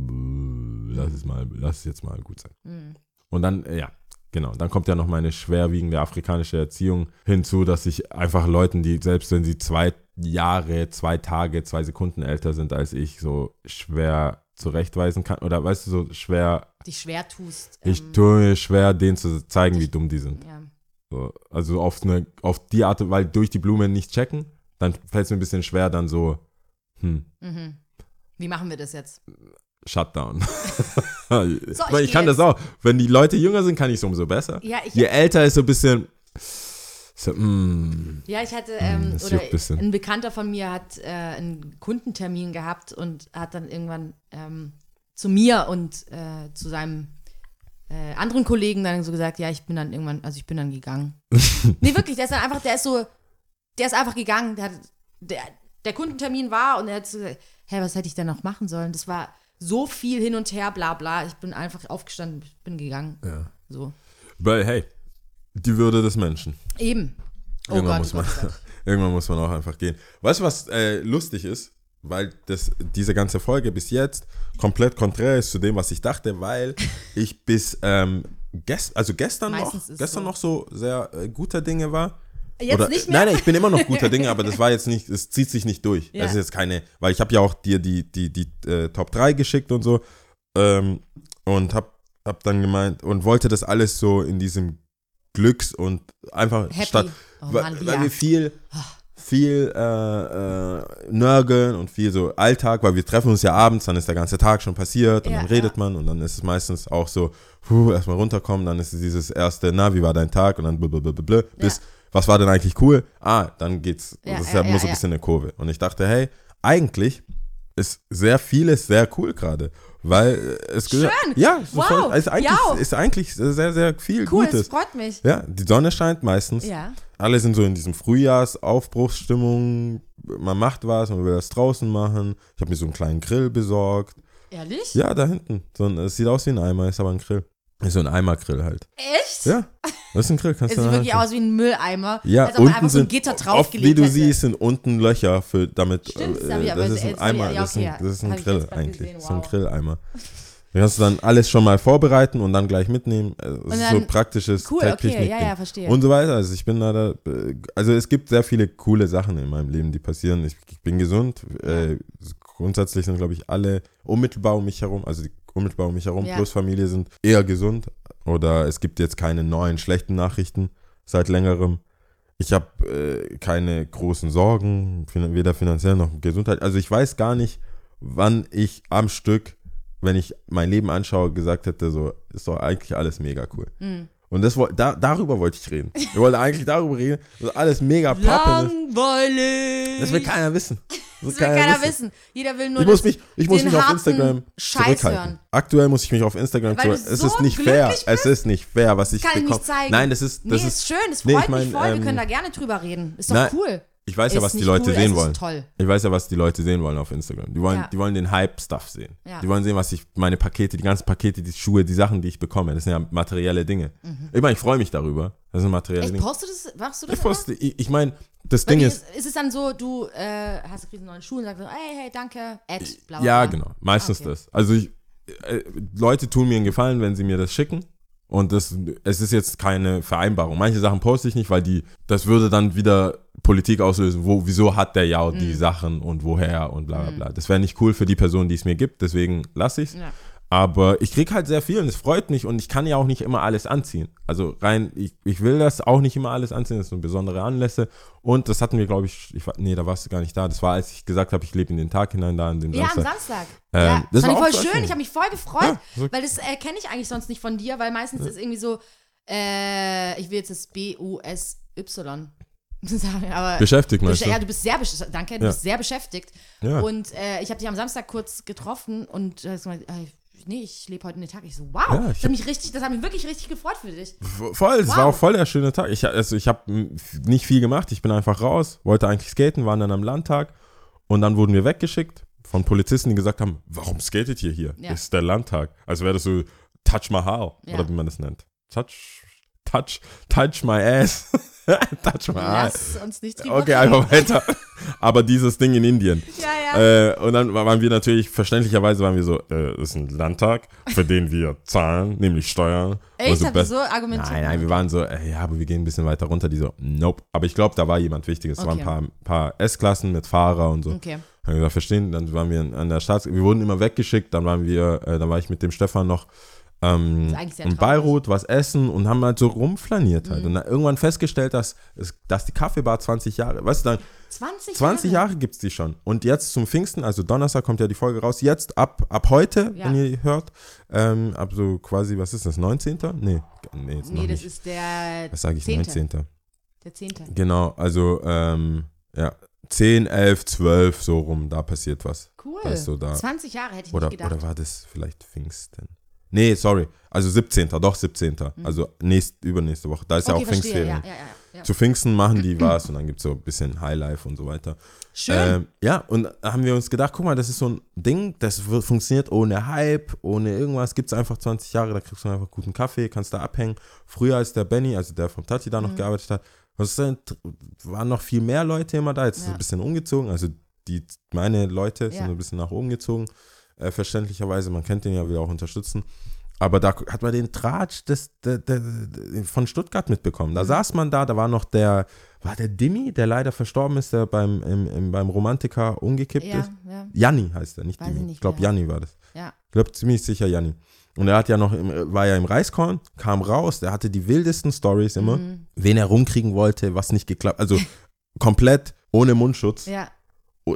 lass es mal, lass es jetzt mal gut sein. Mhm. Und dann, äh, ja, genau, dann kommt ja noch meine schwerwiegende afrikanische Erziehung hinzu, dass ich einfach Leuten, die, selbst wenn sie zwei Jahre, zwei Tage, zwei Sekunden älter sind als ich, so schwer zurechtweisen kann. Oder weißt du, so schwer, dich schwer tust. ich ähm, tue mir schwer, denen zu zeigen, wie dumm die sind. Ja. So, also auf, eine, auf die Art, weil durch die Blume nicht checken, dann fällt es mir ein bisschen schwer, dann so, hm, Mhm. Wie machen wir das jetzt? Shutdown. ich, ich ich kann das jetzt. auch. Wenn die Leute jünger sind, kann ich es umso besser. Ja, Je älter ist so ein bisschen, so, mm, ja, ich hatte, ähm, das oder ein ein Bekannter von mir hat äh, einen Kundentermin gehabt und hat dann irgendwann ähm, zu mir und äh, zu seinem äh, anderen Kollegen dann so gesagt, ja, ich bin dann irgendwann, also ich bin dann gegangen. nee, wirklich, der ist dann einfach, der ist so, der ist einfach gegangen. Der, hat, der, der Kundentermin war und er hat so gesagt, hä, was hätte ich denn noch machen sollen? Das war so viel hin und her, bla bla. Ich bin einfach aufgestanden, bin gegangen. ja. So. Weil, hey, die Würde des Menschen. Eben. Oh Irgendwann, Gott, muss oh man, oh irgendwann muss man auch einfach gehen. Weißt du, was äh, lustig ist? Weil das, diese ganze Folge bis jetzt komplett konträr ist zu dem, was ich dachte, weil ich bis ähm, gest, also gestern noch, Meistens gestern so. noch so sehr äh, guter Dinge war. Jetzt nicht mehr? Nein, nein, ich bin immer noch guter Dinge, aber das war jetzt nicht, es zieht sich nicht durch. Ja. Das ist jetzt keine, weil ich habe ja auch dir die, die, die äh, Top 3 geschickt und so ähm, und hab, hab dann gemeint und wollte das alles so in diesem Glücks und einfach Happy. statt, Oh weil, Mann, weil ja. wir viel, viel äh, äh, nörgeln und viel so Alltag, weil wir treffen uns ja abends, dann ist der ganze Tag schon passiert und Ja, dann redet man und dann ist es meistens auch so, puh, erstmal runterkommen, dann ist es dieses erste, na, wie war dein Tag und dann blablabla, bis, was war denn eigentlich cool? Ah, dann geht's, Ja, das ist ja, ja, so ein bisschen eine Kurve. Und ich dachte, hey, eigentlich ist sehr vieles sehr cool gerade, weil äh, es Schön. ja, es ist, Wow. ist, eigentlich, ist eigentlich sehr, sehr viel Cool, Gutes. es freut mich. Ja, die Sonne scheint meistens. Ja. Alle sind so in diesem Frühjahrsaufbruchsstimmung. Man macht was, man will das draußen machen. Ich habe mir so einen kleinen Grill besorgt. Ehrlich? Ja, da hinten. So ein, es sieht aus wie ein Eimer, ist aber ein Grill. Ist so ein Eimergrill halt. Echt? Ja, das ist ein Grill. Kannst Es du sieht da wirklich aus wie ein Mülleimer. Ja, als ob man einfach so ein Gitter draufgelegt wie du hätte. siehst, sind unten Löcher für damit. Stimmt, das äh, das ist ein Eimer, ja, das ist ein, okay, das ist ein Grill eigentlich. gesehen, Das ist ein wow. Grilleimer. Da kannst du dann alles schon mal vorbereiten und dann gleich mitnehmen. Äh, Das ist so dann- praktisches Cool, okay, Technik- ja, ja, verstehe. Und so weiter. Also ich bin da, da, äh, also es gibt sehr viele coole Sachen in meinem Leben, die passieren. Ich, ich bin gesund. Äh, grundsätzlich sind, glaube ich, alle unmittelbar um mich herum, also die unmittelbar um mich herum Ja. plus Familie sind eher gesund. Oder es gibt jetzt keine neuen schlechten Nachrichten seit längerem. Ich habe äh, keine großen Sorgen, weder finanziell noch Gesundheit. Also ich weiß gar nicht, wann ich am Stück, wenn ich mein Leben anschaue, gesagt hätte, so ist doch eigentlich alles mega cool. Mhm. Und das, da, darüber wollte ich reden. Ich wollte eigentlich darüber reden, dass alles mega pappen ist. Langweilig. Das will keiner wissen. Das will keiner wissen. Jeder will nur Ich muss mich, ich muss mich auf Instagram Scheiß zurückhalten. hören. Aktuell muss ich mich auf Instagram Weil zurückhalten. Es so ist nicht fair. glücklich Es ist nicht fair, was ich Kann ich bekomme. nicht zeigen. Nein, das ist, das nee, ist, ist schön, es nee, freut ich mein, mich voll. ähm, wir können da gerne drüber reden. Ist doch nein, cool. Ich weiß ja, was die Leute cool, sehen wollen. Toll. Ich weiß ja, was die Leute sehen wollen auf Instagram. Die wollen, Ja. die wollen den Hype-Stuff sehen. Ja. Die wollen sehen, was ich, meine Pakete, die ganzen Pakete, die Schuhe, die Sachen, die ich bekomme. Das sind ja materielle Dinge. Ich meine, ich freue mich darüber. Das sind materielle Echt, Dinge. postest du das? Machst du das? Ich poste, ich, ich meine, das immer? Ding ist, ist es dann so, du äh, hast einen neuen Schuh und sagst so, hey, hey, danke, Ed, bla bla Ja, genau. Meistens Okay. das. Also ich, äh, Leute tun mir einen Gefallen, wenn sie mir das schicken. Und das, es ist jetzt keine Vereinbarung. Manche Sachen poste ich nicht, weil die, das würde dann wieder Politik auslösen. Wo, wieso hat der ja die Mhm. Sachen und woher und bla bla bla. Das wäre nicht cool für die Person, die es mir gibt, deswegen lasse ich es. Ja. Aber ich krieg halt sehr viel und es freut mich und ich kann ja auch nicht immer alles anziehen. Also rein, ich, ich will das auch nicht immer alles anziehen, das sind besondere Anlässe. Und das hatten wir, glaube ich, ich, nee, da warst du gar nicht da. Das war, als ich gesagt habe, ich lebe in den Tag hinein, da an dem Ja, am Samstag. Samstag. Ähm, ja, das fand war voll schön. Ich habe mich voll gefreut, Ja, weil das äh, kenne ich eigentlich sonst nicht von dir, weil meistens ist irgendwie so, äh, ich will jetzt das B-U-S-Y sagen, aber Beschäftigt, meinst du? ja, du bist sehr beschäftigt. Danke, du Ja. bist sehr beschäftigt. Ja. Und äh, ich habe dich am Samstag kurz getroffen und du hast äh, nee, ich lebe heute in den Tag. Ich so, wow, Ja, ich das, hat mich richtig, das hat mich wirklich richtig gefreut für dich. Voll, es Wow. war auch voll der schöne Tag. Ich, also ich habe nicht viel gemacht, ich bin einfach raus, wollte eigentlich skaten, waren dann am Landtag und dann wurden wir weggeschickt von Polizisten, die gesagt haben, warum skatet ihr hier? Ja. Das ist der Landtag. Also wäre das so Touch Mahal Ja. oder wie man das nennt. Touch, touch, touch my ass. my ass. Lass uns nicht drüber Okay, einfach weiter. Aber dieses Ding in Indien. Ja, ja. Äh, und dann waren wir natürlich, verständlicherweise waren wir so, äh, das ist ein Landtag, für den wir zahlen, nämlich Steuern. Echt? Also Habt ihr so argumentiert? Nein, nein, wir waren so, äh, ja, aber wir gehen ein bisschen weiter runter. Die so, nope. Aber ich glaube, da war jemand Wichtiges. Es Okay. waren ein paar, paar S-Klassen mit Fahrer und so. Okay. Haben wir gesagt, verstehen. Dann waren wir an der Staats... Wir wurden immer weggeschickt. Dann waren wir, äh, dann war ich mit dem Stefan noch ähm, in. Beirut was essen und haben halt so rumflaniert Mhm. halt. Und dann irgendwann festgestellt, dass, dass die Kaffeebar 20 Jahre, weißt du, dann 20, 20 Jahre gibt es die schon. Und jetzt zum Pfingsten, also Donnerstag kommt ja die Folge raus, jetzt ab, ab heute, Ja. wenn ihr hört, ähm, ab so quasi, was ist das, 19.? Nee, nee, jetzt Nee, das nicht. ist der was sage ich, 10.. 19. Der 10. Genau, also ähm, ja, 10, 11, 12, so rum, da passiert was. Cool. Ist so da. 20 Jahre hätte ich Oder, nicht gedacht. oder war das vielleicht Pfingsten? Nee, sorry, also 17., doch 17., also nächst, übernächste Woche, da ist ja Mhm. okay, auch verstehe. Pfingstferien. Ja, ja, ja, ja. Zu Pfingsten machen die was und dann gibt es so ein bisschen Highlife und so weiter. Schön. Ähm, ja, und da haben wir uns gedacht, guck mal, das ist so ein Ding, das wird- funktioniert ohne Hype, ohne irgendwas, gibt es einfach 20 Jahre, da kriegst du einfach guten Kaffee, kannst da abhängen. Früher als der Benny, also der vom Tati da noch Mhm. gearbeitet hat, was waren noch viel mehr Leute immer da, jetzt ist es Ja. ein bisschen umgezogen, also die, meine Leute sind Ja. ein bisschen nach oben gezogen, äh, verständlicherweise, man kennt den ja wieder auch unterstützen. Aber da hat man den Tratsch des, der, der, der, von Stuttgart mitbekommen. Mhm. Da saß man da, da war noch der, war der Dimmi, der leider verstorben ist, der beim, im, im, beim Romantiker umgekippt ja, ist. ja, Janni heißt er, nicht Weiß ich Dimmi. nicht Ich glaube, mehr. Janni war das. ja. Ich glaube ziemlich sicher Janni. Und er hat ja noch, im, war ja im Reiskorn, kam raus, der hatte die wildesten Stories immer, Mhm. wen er rumkriegen wollte, was nicht geklappt, also komplett ohne Mundschutz, Ja,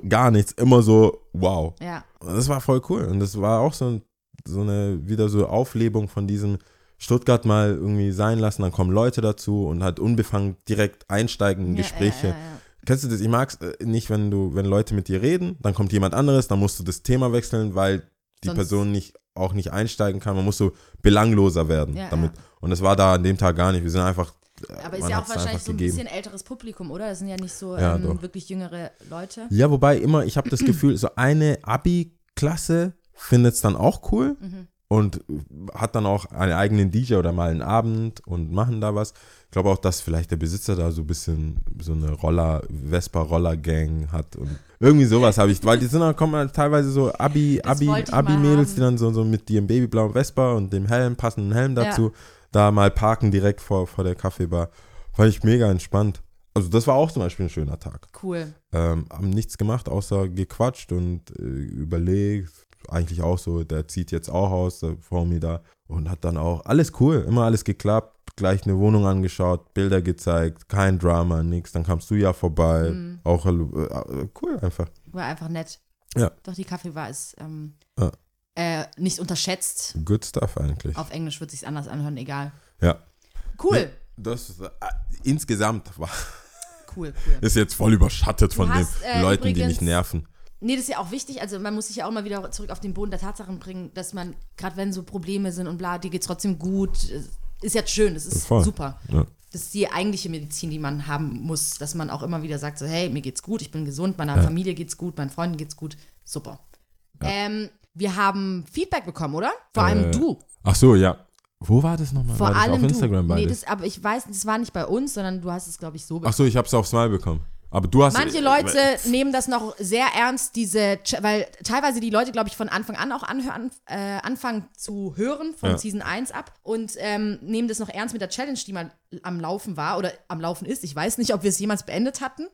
gar nichts, immer so, wow. ja. Und das war voll cool. Und das war auch so, ein, so eine, wieder so Auflebung von diesem Stuttgart mal irgendwie sein lassen. Dann kommen Leute dazu und halt unbefangen direkt einsteigen in ja, Gespräche. Ja, ja. Kennst du das? Ich mag es nicht, wenn du, wenn Leute mit dir reden, dann kommt jemand anderes, dann musst du das Thema wechseln, weil die Sonst- Person nicht auch nicht einsteigen kann. Man muss so belangloser werden damit. Und das war da an dem Tag gar nicht. Wir sind einfach. Aber ist ja auch wahrscheinlich so ein gegeben. bisschen älteres Publikum, oder? Das sind ja nicht so Ja, ähm, wirklich jüngere Leute. Ja, wobei immer, ich habe das Gefühl, so eine Abi-Klasse findet es dann auch cool Mhm. und hat dann auch einen eigenen DJ oder mal einen Abend und machen da was. Ich glaube auch, dass vielleicht der Besitzer da so ein bisschen so eine Roller, Vespa-Roller-Gang hat und irgendwie sowas habe ich, weil die sind dann kommen halt teilweise so Abi, Abi, Abi-Mädels, die dann so, so mit ihrem babyblauen Vespa und dem Helm, passenden Helm dazu, da mal parken direkt vor, vor der Kaffeebar. Fand ich mega entspannt. Also das war auch zum Beispiel ein schöner Tag Cool. ähm, haben nichts gemacht, außer gequatscht und äh, überlegt. Eigentlich auch so, der zieht jetzt auch aus, der vor mir da. Und hat dann auch alles cool, immer alles geklappt. Gleich eine Wohnung angeschaut, Bilder gezeigt, kein Drama, nix. Dann kamst du ja vorbei. Mhm. Auch äh, äh, cool einfach. War einfach nett. Ja. Doch, die Kaffee war es ähm, Ja. Äh, nicht unterschätzt. Good stuff eigentlich. Auf Englisch wird sich anders anhören, egal. Ja. Cool. Nee. Das äh, insgesamt war, Cool, cool. ist jetzt voll überschattet Du von hast, den äh, Leuten, die übrigens- mich nerven. Nee, das ist ja auch wichtig. Also man muss sich ja auch mal wieder zurück auf den Boden der Tatsachen bringen, dass man, gerade wenn so Probleme sind und bla, dir geht's trotzdem gut. Ist jetzt schön, das ist Voll. super. Ja. Das ist die eigentliche Medizin, die man haben muss, dass man auch immer wieder sagt, so, hey, mir geht's gut, ich bin gesund, meiner Familie geht's gut, meinen Freunden geht's gut. Super. Ähm, wir haben Feedback bekommen, oder? Vor allem Äh, du. Ach so, ja. Wo war das nochmal? Vor war allem auf Instagram du. Nee, das, aber ich weiß, das war nicht bei uns, sondern du hast es, glaube ich, so Ach so, ich hab's aufs Mal bekommen. Aber du hast. Manche Leute nehmen das noch sehr ernst, diese, weil teilweise die Leute, glaube ich, von Anfang an auch anhören, äh, anfangen zu hören von Ja. Season 1 ab und ähm, nehmen das noch ernst mit der Challenge, die mal am Laufen war oder am Laufen ist. Ich weiß nicht, ob wir es jemals beendet hatten.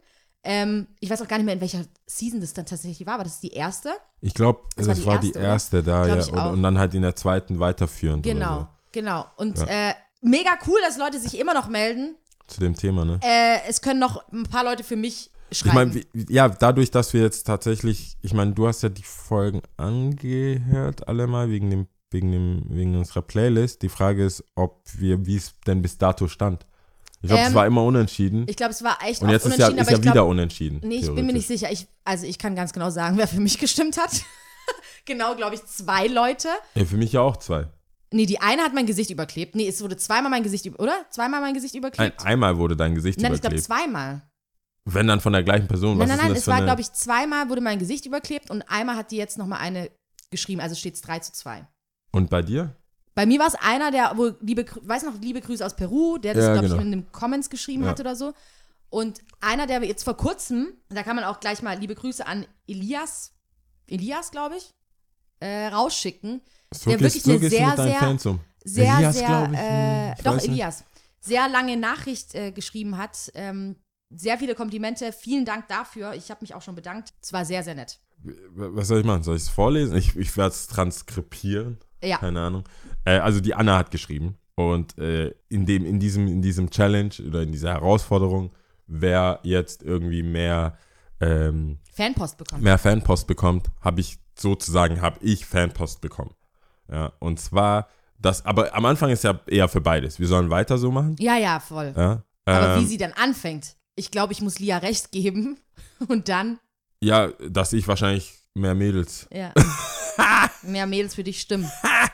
Ähm, ich weiß auch gar nicht mehr, in welcher Season das dann tatsächlich war, aber das ist die erste. Ich glaube, Das das, war war die die erste, erste da, ja. ich Und, und dann halt in der zweiten weiterführend. Genau, Oder genau. Und Ja. äh, mega cool, dass Leute sich immer noch melden. so, zu dem Thema, ne? Äh, es können noch ein paar Leute für mich ich schreiben. meine, ja, dadurch, dass wir jetzt tatsächlich, ich meine, du hast ja die Folgen angehört, alle mal, wegen dem, wegen dem, wegen unserer Playlist. Die Frage ist, ob wir, wie es denn bis dato stand. Ich glaube, es Ähm, war immer unentschieden. ich glaube, es war echt und oft jetzt ist ja, unentschieden, ist ja ich glaube, wieder unentschieden. Nee, ich bin mir nicht sicher. Ich, also ich kann ganz genau sagen, wer für mich gestimmt hat. genau, glaube ich, zwei Leute. Ja, für mich ja auch zwei. Nee, die eine hat mein Gesicht überklebt. Nee, es wurde zweimal mein Gesicht über, oder? Zweimal mein Gesicht Ein, überklebt? einmal wurde dein Gesicht nein, ich glaube überklebt. zweimal. Wenn dann von der gleichen Person. Nein, Was nein, ist nein, es war, eine- glaube ich, zweimal wurde mein Gesicht überklebt und einmal hat die jetzt nochmal eine geschrieben. Also steht es 3 zu 2. Und bei dir? Bei mir war es einer, der, wo liebe, weiß noch, liebe Grüße aus Peru, der das, Ja, glaube genau. ich, in den Comments geschrieben Ja. hat oder so. Und einer, der jetzt vor kurzem, da kann man auch gleich mal liebe Grüße an Elias, Elias, glaube ich, äh, rausschicken. So Der wirklich so eine du sehr, sehr- um. Sehr, Elias, sehr, ich, äh, ich doch. Elias, sehr lange Nachricht äh, geschrieben hat. Ähm, sehr viele Komplimente. Vielen Dank dafür. Ich habe mich auch schon bedankt. Es war sehr, sehr nett. Was soll ich machen? Soll ich es vorlesen? Ich, ich werde es transkribieren. Ja. keine Ahnung. Äh, also die Anna hat geschrieben. Und äh, in, dem, in, diesem, in diesem Challenge oder in dieser Herausforderung, wer jetzt irgendwie mehr, ähm, Fanpost bekommen. mehr Fanpost bekommt, habe ich sozusagen, habe ich Fanpost bekommen. Ja, und zwar, das, aber am Anfang ist ja eher für beides. Wir sollen weiter so machen. Ja, ja, voll. Ja, Aber ähm, wie sie dann anfängt, ich glaube, ich muss Lia recht geben. Und dann, ja, dass ich wahrscheinlich mehr Mädels. ja. mehr Mädels für dich stimmen.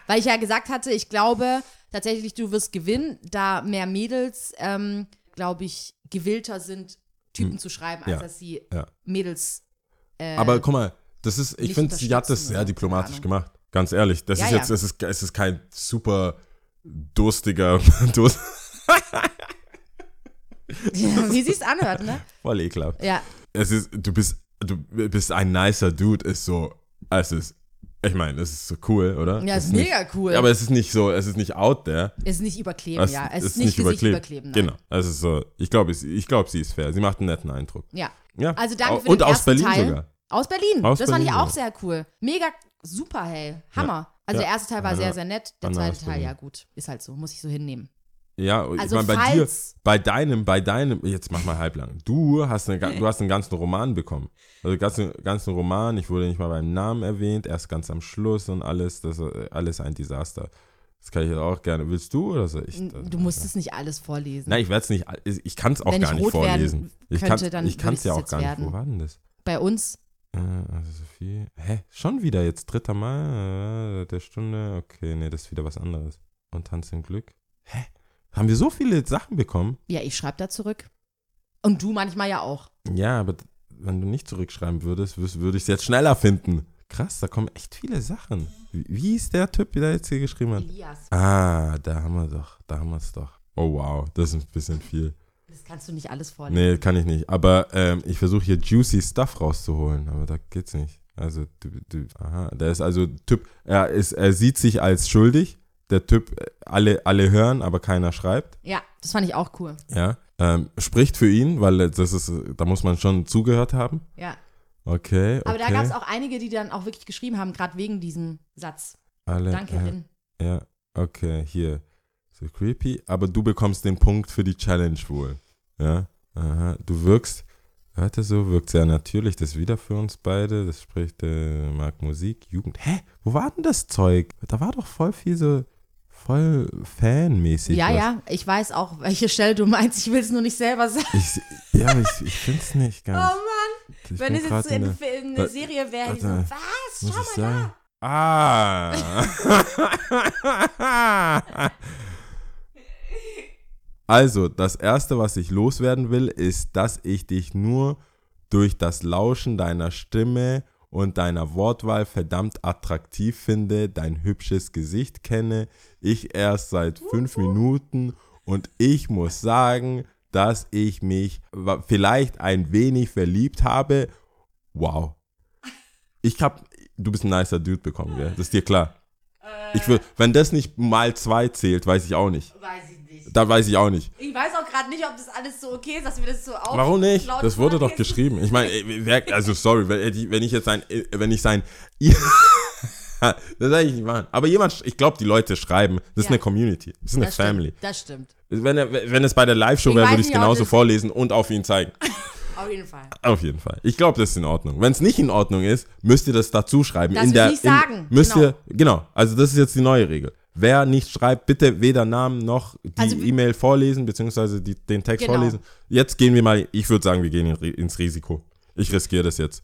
Weil ich ja gesagt hatte, ich glaube tatsächlich, du wirst gewinnen, da mehr Mädels, ähm, glaube ich, gewillter sind, Typen zu schreiben, als Hm. Ja, dass sie ja. Mädels. Äh, Aber guck mal, das ist, ich finde, sie hat das sehr oder diplomatisch gemacht. Ganz ehrlich. Das Ja, ist ja. jetzt, es ist, es ist kein super durstiger, Durst, wie sie es anhört, ne? voll ekelhaft. Ja, Es ist, du bist, du bist ein nicer Dude, ist so, es ist, ich meine, es ist so cool, oder? ja Es ist nicht, mega cool. Ja, aber es ist nicht so, es ist nicht out there. es ist nicht überkleben, Es ja. Es ist, nicht, Gesicht überkleben. nein. Genau. Es ist so, ich glaube, ich glaube, sie ist fair. Sie macht einen netten Eindruck. Ja. Ja. Also danke für Und den aus ersten Berlin Teil. sogar. Aus Berlin. Aus das fand ich Berlin, auch ja. sehr cool. Mega super, hey. Hammer. Also Ja. der erste Teil war sehr, sehr nett. Der zweite Teil, Berlin. ja gut. Ist halt so. Muss ich so hinnehmen. Ja, ich Also meine, bei dir, bei deinem, bei deinem, jetzt mach mal halblang. Du hast, eine, du hast einen ganzen Roman bekommen. Also ganzen, ganzen Roman, ich wurde nicht mal beim Namen erwähnt, erst ganz am Schluss und alles, das äh, alles ein Desaster. Das kann ich jetzt auch gerne. Willst du oder soll ich? Du musst es nicht alles vorlesen. Nein, ich werde es nicht, ich kann es auch Wenn gar ich nicht werden vorlesen. Ich könnte, kann ich es würde ja ich auch gar jetzt nicht. Wo werden. war denn das? Bei uns, Äh, also Sophie. Hä? Schon wieder jetzt dritter Mal äh, der Stunde. Okay, nee, das ist wieder was anderes. Und Tanz im Glück. Hä? Haben wir so viele Sachen bekommen? ja, ich schreibe da zurück. Und du manchmal ja auch. Ja, aber wenn du nicht zurückschreiben würdest, würde ich es jetzt schneller finden. Krass, da kommen echt viele Sachen. Wie, wie ist der Typ, der jetzt hier geschrieben hat? Elias, Ah, da haben wir doch. Da haben wir es doch. Oh wow, das ist ein bisschen viel. das kannst du nicht alles vorlesen. Nee, kann ich nicht. Aber ähm, ich versuche hier juicy Stuff rauszuholen, aber da geht's nicht. Also, du, du, aha, der ist also Typ, er, ist, er sieht sich als schuldig. Der Typ, äh, alle, alle hören, aber keiner schreibt. Ja, das fand ich auch cool. Ja. Ähm, spricht für ihn, weil das ist, äh, da muss man schon zugehört haben. Ja. Okay. okay. Aber da gab es auch einige, die dann auch wirklich geschrieben haben, gerade wegen diesem Satz. alle, Danke, äh, Lynn. Ja, okay, hier. So creepy, aber du bekommst den Punkt für die Challenge wohl. Ja, aha. Du wirkst, hörte so, wirkt sehr natürlich. Das wieder für uns beide. Das spricht, äh, mag Musik, Jugend. Hä? Wo war denn das Zeug? Da war doch voll viel so, voll fanmäßig. Ja, was. ja, ich weiß auch, welche Stelle du meinst. Ich will es nur nicht selber sagen. Ich, ja, ich, ich finde es nicht Oh ganz. Mann, ich wenn es jetzt so in in eine, Serie wäre, die so, warte, was? Schau ich mal sagen? Ah. Also, das Erste, was ich loswerden will, ist, dass ich dich nur durch das Lauschen deiner Stimme und deiner Wortwahl verdammt attraktiv finde, dein hübsches Gesicht kenne, ich erst seit fünf Minuten und ich muss sagen, dass ich mich vielleicht ein wenig verliebt habe. Wow. Ich hab, du bist ein nicer Dude bekommen, gell? Das ist dir klar. Ich will, wenn das nicht mal zwei zählt, weiß ich auch nicht. Weiß ich nicht. Da weiß ich auch nicht. Ich weiß auch gerade nicht, ob das alles so okay ist, dass wir das so auf Warum nicht? Das wurde doch geschrieben. Ich meine, äh, also sorry, wenn ich- wenn ich jetzt sein, äh, wenn ich sein, das sage ich nicht machen. Aber jemand, ich glaube, die Leute schreiben, das ist Ja. eine Community, das ist eine Das Family. Stimmt, das stimmt. Wenn, er, wenn es bei der Live-Show wäre, würde ich es genauso vorlesen und auf ihn zeigen. Auf jeden Fall. Auf jeden Fall. Ich glaube, das ist in Ordnung. Wenn es nicht in Ordnung ist, müsst ihr das dazu schreiben. Dass in der, nicht in, sagen. Müsst Genau. ihr, genau. Also das ist jetzt die neue Regel. Wer nicht schreibt, bitte weder Namen noch die Also- E-Mail vorlesen, beziehungsweise die, den Text Genau. vorlesen. Jetzt gehen wir mal, ich würde sagen, wir gehen in, ins Risiko. Ich riskiere das jetzt.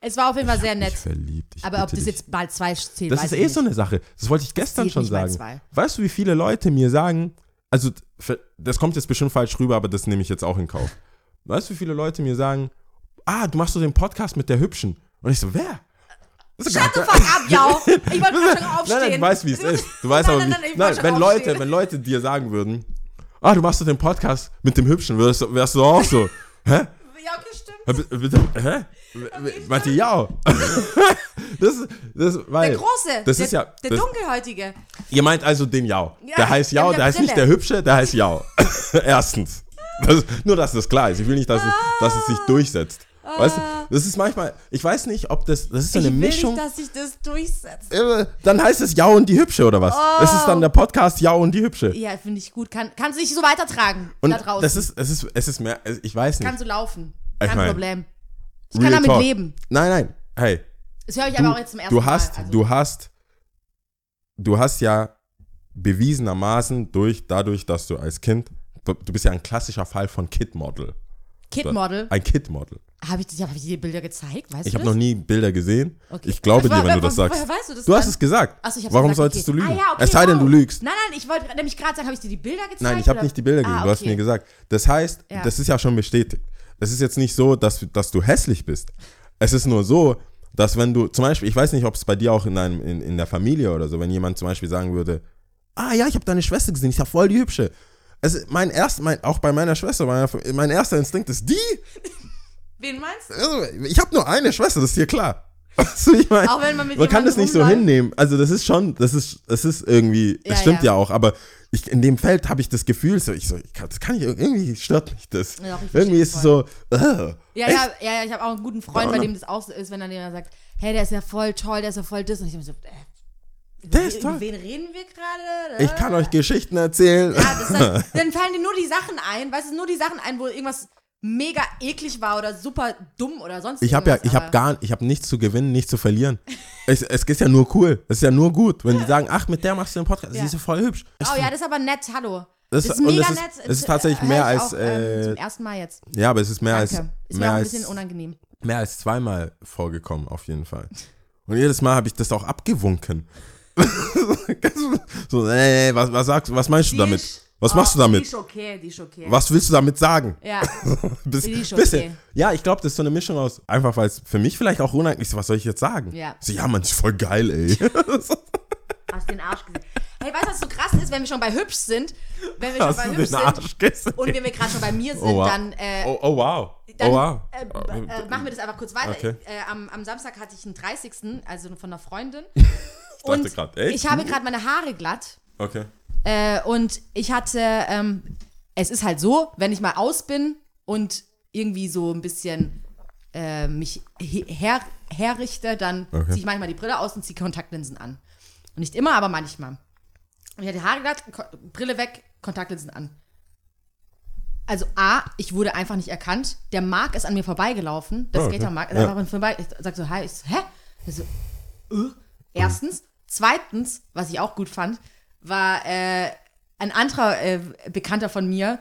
Es war auf jeden Fall sehr nett. verliebt. Ich Aber ob das dich. jetzt mal zwei zählt, Das ist eh nicht. so eine Sache. Das wollte ich gestern schon sagen. Weißt du, wie viele Leute mir sagen, also das kommt jetzt bestimmt falsch rüber, aber das nehme ich jetzt auch in Kauf. Weißt du, wie viele Leute mir sagen, ah, du machst so den Podcast mit der Hübschen. Und ich so, wer? Shut the fuck up, ja. Ich wollte gerade schon aufstehen. Nein, nein, du weißt, wie es ist. Du weißt Nein, aber, wie, nein, nein, nein, wenn Leute, wenn Leute dir sagen würden, ah, du machst so den Podcast mit dem Hübschen, wärst, du- wärst du auch so, hä? Ja, okay, stimmt. Bitte, hä? Meinte ja. Das, das, weil, Der Große. Das der, ist ja, Der das, Dunkelhäutige. Ihr meint also den Jau. Ja, der heißt der Jau, der der heißt nicht der Hübsche, der heißt Jau. Erstens. Das, nur, dass das klar ist. Ich will nicht, dass, es, dass es sich durchsetzt. Weißt du, das ist manchmal, ich weiß nicht, ob das, das ist so eine ich will Mischung. nicht, dass sich das durchsetzt. Äh, dann heißt es Ja und die Hübsche oder was? Das ist dann der Podcast Ja und die Hübsche. Ja, finde ich gut. Kann, kannst du dich so weitertragen Und da draußen. das ist, es ist, es ist mehr, ich weiß nicht. kann so laufen. Ich Kein mein, Problem. Ich kann damit Talk. leben. Nein, nein, hey, Das höre ich du, aber auch jetzt zum ersten du hast, Mal. Also, du hast, du hast ja bewiesenermaßen durch, dadurch, dass du als Kind, du, du bist ja ein klassischer Fall von Kid-Model. Kid-Model. Ein Kid-Model. Habe ich, hab ich dir die Bilder gezeigt? Weißt Ich habe noch nie Bilder gesehen. Okay. Ich glaube Woher- dir, wenn du das sagst. woher weißt du das Du hast dann? es gesagt. Achso, ich Warum gesagt, solltest okay. du lügen? Ah, ja, okay, es sei denn, du lügst. Nein, nein, ich wollte nämlich gerade sagen, habe ich dir die Bilder gezeigt? Nein, ich habe nicht die Bilder gesehen. Ah, Du hast mir gesagt. Das heißt, Ja. das ist ja schon bestätigt. Es ist jetzt nicht so, dass, dass du hässlich bist. Es ist nur so, dass wenn du, zum Beispiel, ich weiß nicht, ob es bei dir auch in, einem, in, in der Familie oder so, wenn jemand zum Beispiel sagen würde, ah ja, ich habe deine Schwester gesehen, ich habe voll die hübsche. Also mein erst, mein, auch bei meiner Schwester, meiner, mein erster Instinkt ist die. Wen meinst du? Also, ich habe nur eine Schwester, das ist dir klar. Also, ich mein, Auch wenn man mit man kann das nicht so hinnehmen. Also das ist schon, das ist, das ist irgendwie, Ja, das stimmt ja. ja. auch, aber ich, in dem Feld habe ich das Gefühl, so, ich so, ich kann, das kann ich, irgendwie stört mich das. Ja, irgendwie ist es so, äh, Ja, ja, ja, ja, ich habe auch einen guten Freund, Ja, bei dem das auch so ist, wenn dann jemand sagt, hey, der ist ja voll toll, der ist ja voll das. Und ich bin so, äh, Der ist toll. wen reden wir gerade? Ich kann euch Geschichten erzählen. Ja, das heißt, dann fallen dir nur die Sachen ein, weißt du, nur die Sachen ein, wo irgendwas mega eklig war oder super dumm oder sonst Ich habe ja, ich habe gar, ich habe nichts zu gewinnen, nichts zu verlieren. es, es ist ja nur cool. Es ist ja nur gut, wenn die sagen, ach, mit der machst du einen Podcast. Ja. Sie ist ja voll hübsch. Es- Oh ja, das ist aber nett, hallo. Das- Das, ist mega es ist- nett. es ist tatsächlich mehr als, Auch, ähm, äh, zum ersten Mal jetzt. ja, aber es ist mehr Danke. als, ist mir mehr auch ein als, bisschen unangenehm. mehr als zweimal vorgekommen, auf jeden Fall. Und jedes Mal habe ich das auch abgewunken. So, nee, was, was sagst was meinst du Die damit? Was oh, machst du Die damit? ist okay, die ist okay. Was willst du damit sagen? Ja, Bis, Die ist bisschen. okay. Ja, ich glaube, das ist so eine Mischung aus, einfach weil es für mich vielleicht auch unangenehm ist, was soll ich jetzt sagen? Ja. So, ja, man, ist voll geil, ey. hast den Arsch gesehen. Hey, weißt du, was so krass ist, wenn wir schon bei hübsch sind? Wenn wir schon Hast bei du hübsch sind Arsch gesehen? und wenn wir gerade schon bei mir sind, Oh, wow. dann, äh, Oh, oh wow. dann oh wow. äh, äh, machen wir das einfach kurz weiter. Okay. Äh, am, am Samstag hatte ich einen 30. also von einer Freundin. Ich dachte echt? ich habe gerade meine Haare glatt. Okay. Äh, und ich hatte, ähm, es ist halt so, wenn ich mal aus bin und irgendwie so ein bisschen äh, mich he- her, herrichte, dann Okay. ziehe ich manchmal die Brille aus und ziehe Kontaktlinsen an. Und nicht immer, aber manchmal. Ich hatte die Haare glatt, Ko Brille weg, Kontaktlinsen an. Also A, ich wurde einfach nicht erkannt. Der Marc ist an mir vorbeigelaufen. Das Oh, okay. Skater-Marc ist Ja. einfach an mir vorbei. Ich sag so, hi. Ich so, hä? Ich so, äh? Erstens. Zweitens, was ich auch gut fand, war äh, ein anderer äh, Bekannter von mir.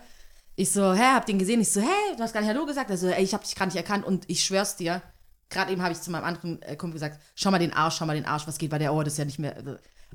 Ich so, hä, hab den gesehen. Ich so, hey, du hast gar nicht Hallo gesagt. Also, ey, ich hab dich gerade nicht erkannt und ich schwör's dir. Gerade eben habe ich zu meinem anderen äh, Kumpel gesagt, schau mal den Arsch, schau mal den Arsch, was geht bei der Ohr, das ist ja nicht mehr.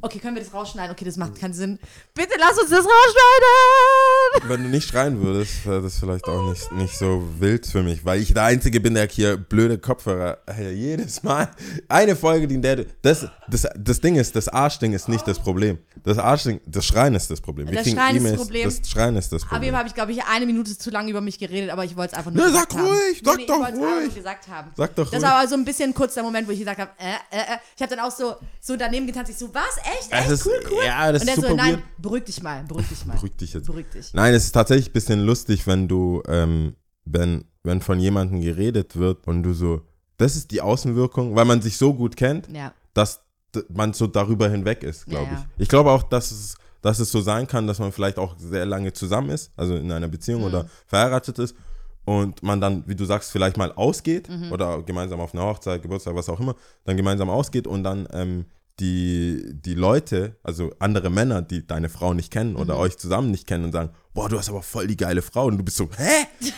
Okay, können wir das rausschneiden? Okay, das macht keinen Sinn. Bitte lass uns das rausschneiden! Wenn du nicht schreien würdest, wäre das vielleicht auch nicht, nicht so wild für mich, weil ich der Einzige bin, der hier blöde Kopfhörer hey, jedes Mal. Eine Folge, die in der. Das, das, das Ding ist, das Arschding ist nicht das Problem. Das Arschding, das Schreien ist das Problem. Wir Das Schreien ist das Problem. Das Schreien ist das Aber Problem. eben habe ich, glaube ich, eine Minute zu lange über mich geredet, aber ich wollte es einfach nur Ne, sag ruhig, sag ich doch wollte es einfach ruhig. nur gesagt haben. Sag doch Das ruhig. war aber so ein bisschen kurz der Moment, wo ich gesagt habe, äh, äh, äh. Ich habe dann auch so, so daneben getanzt. Ich so, was? Echt? Echt? ist- cool, cool. ja, das Und ist so, super nein, weird. beruhig dich mal, beruhig dich mal. Beruhig dich jetzt. Beruhig dich. Nein, es ist tatsächlich ein bisschen lustig, wenn du, ähm, wenn, wenn von jemandem geredet wird und du so, das ist die Außenwirkung, weil man sich so gut kennt, Ja. dass man so darüber hinweg ist, glaube Ja, ja. ich. Ich glaube auch, dass es, dass es so sein kann, dass man vielleicht auch sehr lange zusammen ist, also in einer Beziehung Mhm. oder verheiratet ist und man dann, wie du sagst, vielleicht mal ausgeht Mhm. oder gemeinsam auf einer Hochzeit, Geburtstag, was auch immer, dann gemeinsam ausgeht und dann ähm, die, die Leute, also andere Männer, die deine Frau nicht kennen Mhm. oder euch zusammen nicht kennen und sagen, boah, du hast aber voll die geile Frau und du bist so, hä?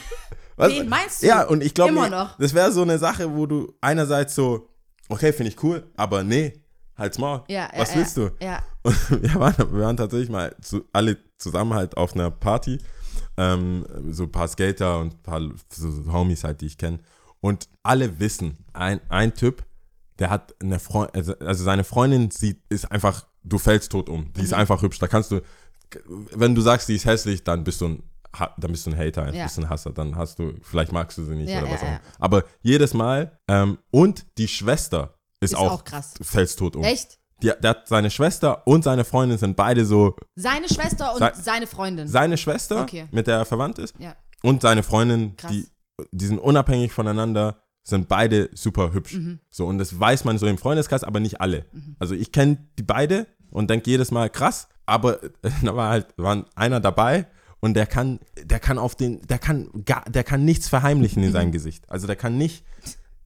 Was? Wen meinst du? Ja, und ich glaube, das wäre so eine Sache, wo du einerseits so, okay, finde ich cool, aber nee, halt's mal. Ja, ja, Was ja, willst du? Ja. Und wir waren, wir waren tatsächlich mal zu, alle zusammen halt auf einer Party. Ähm, so ein paar Skater und ein paar so Homies halt, die ich kenne. Und alle wissen, ein, ein Typ, der hat eine Freundin, also, also seine Freundin sieht, ist einfach, du fällst tot um. Die ist Mhm. einfach hübsch. Da kannst du, wenn du sagst, die ist hässlich, dann bist du ein, dann bist du ein Hater, Ja. bist du ein Hasser, dann hast du, vielleicht magst du sie nicht Ja, oder ja, was auch ja. immer. Aber jedes Mal, ähm, und die Schwester ist, Ist auch, auch krass. fällst tot um. Echt? Die, der hat seine Schwester und seine Freundin sind beide so Seine Schwester und Sei- seine Freundin. seine Schwester, Okay. mit der er verwandt ist, ja. und seine Freundin, Krass. die die sind unabhängig voneinander, sind beide super hübsch. Mhm. So, und das weiß man so im Freundeskreis, aber nicht alle. Also ich kenne die beide und denke jedes Mal krass, aber da war halt, war einer dabei und der kann, der kann auf den, der kann gar, der kann nichts verheimlichen in Mhm. seinem Gesicht. Also der kann nicht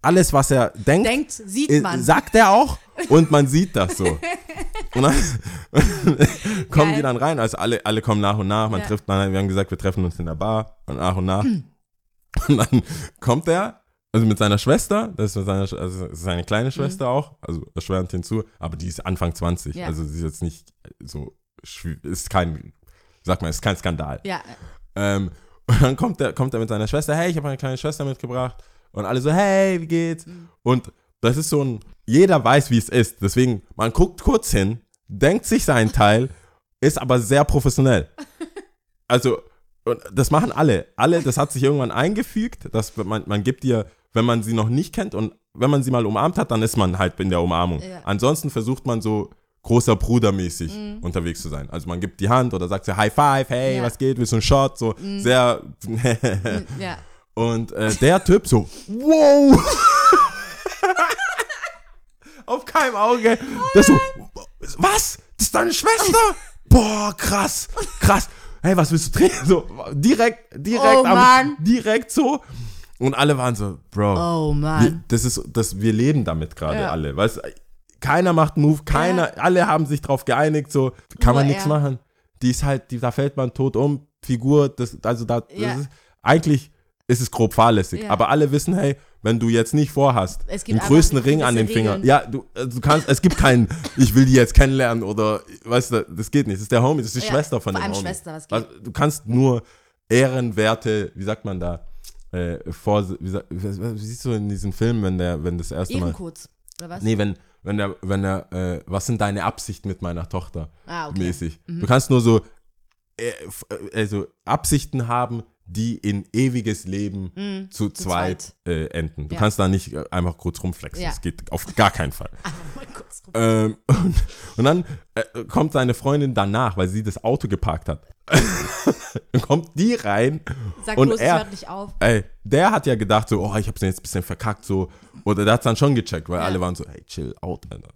alles, was er denkt, Denkt, sieht äh, man. sagt er auch und man sieht das so. Und dann kommen Geil. die dann rein, also alle, alle kommen nach und nach, man Ja. trifft, wir haben gesagt, wir treffen uns in der Bar und nach und nach. Und dann kommt er, also mit seiner Schwester, das ist, mit seiner, Sch- also seine kleine Schwester auch, also erschwerend hinzu, aber die ist Anfang 20, Mhm. Ja. also sie ist jetzt nicht so, ist kein, sag mal, ist kein Skandal. Ja, Ähm, und dann kommt er, kommt er mit seiner Schwester, hey, ich habe meine kleine Schwester mitgebracht. Und alle so, hey, wie geht's? Und das ist so ein, jeder weiß, wie es ist. Deswegen, man guckt kurz hin, denkt sich seinen Teil, ist aber sehr professionell. Also, und das machen alle. Alle, das hat sich irgendwann eingefügt, dass man, man gibt dir, wenn man sie noch nicht kennt und wenn man sie mal umarmt hat, dann ist man halt in der Umarmung. Ja. Ansonsten versucht man so großer Brudermäßig unterwegs zu sein. Also man gibt die Hand oder sagt so High Five, hey, Ja. was geht, willst du einen Shot? So sehr. ja. Und äh, der Typ so, wow! Auf keinem Auge. Der so, was? Das ist deine Schwester? Boah, krass, krass. Hey, was willst du trinken? So, direkt, direkt, Oh, Mann. direkt so. Und alle waren so, Bro, Oh wir, das ist, das, wir leben damit gerade Ja. alle. Weißt, keiner macht einen Move, keiner, alle haben sich drauf geeinigt, so, kann man nichts machen. Die ist halt, die, da fällt man tot um, Figur, das, also da, das Ja. ist, eigentlich ist es grob fahrlässig, Ja. aber alle wissen, hey, wenn du jetzt nicht vorhast, den größten Ring an den gewisse Finger, Regeln. ja, du, äh, du kannst, es gibt keinen, ich will die jetzt kennenlernen oder, weißt du, das geht nicht, das ist der Homie, das ist die Ja, Schwester von dem Homie. Schwester, was geht. Also, du kannst nur Ehrenwerte, wie sagt man da, äh, vor, wie, wie, siehst du in diesem Film, wenn der, wenn das erste Mal, Ehrencodes. Oder was? nee, wenn, wenn der, wenn der, äh, was sind deine Absichten mit meiner Tochter, Ah, okay. Mhm. mäßig. Du kannst nur so, äh, äh, also Absichten haben, die in ewiges Leben zu, zweit, Äh, enden. Du Mhm. Ja. kannst da nicht äh, einfach kurz rumflexen. Ja. Das geht auf gar keinen Fall. Ähm, und, und dann äh, kommt seine Freundin danach, weil sie das Auto geparkt hat. dann kommt die rein Sag und bloß, er- hört nicht auf. Ey, der hat ja gedacht so, oh, ich hab's jetzt ein bisschen verkackt so. Oder der hat's dann schon gecheckt, weil Ja. alle waren so, hey, chill out, Alter.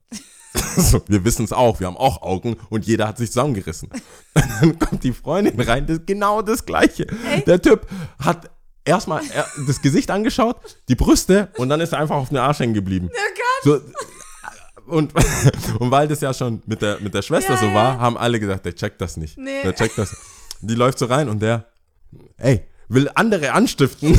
so, wir wissen's auch, wir haben auch Augen und jeder hat sich zusammengerissen. Und dann kommt die Freundin rein, das ist genau das Gleiche. Der Typ hat erstmal er- das Gesicht angeschaut, die Brüste und dann ist er einfach auf den Arsch hängen geblieben. So, und, und weil das ja schon mit der, mit der Schwester Ja, so war, haben alle gesagt, der checkt das nicht. Nee. Der checkt das. Die läuft so rein und der, ey, will andere anstiften.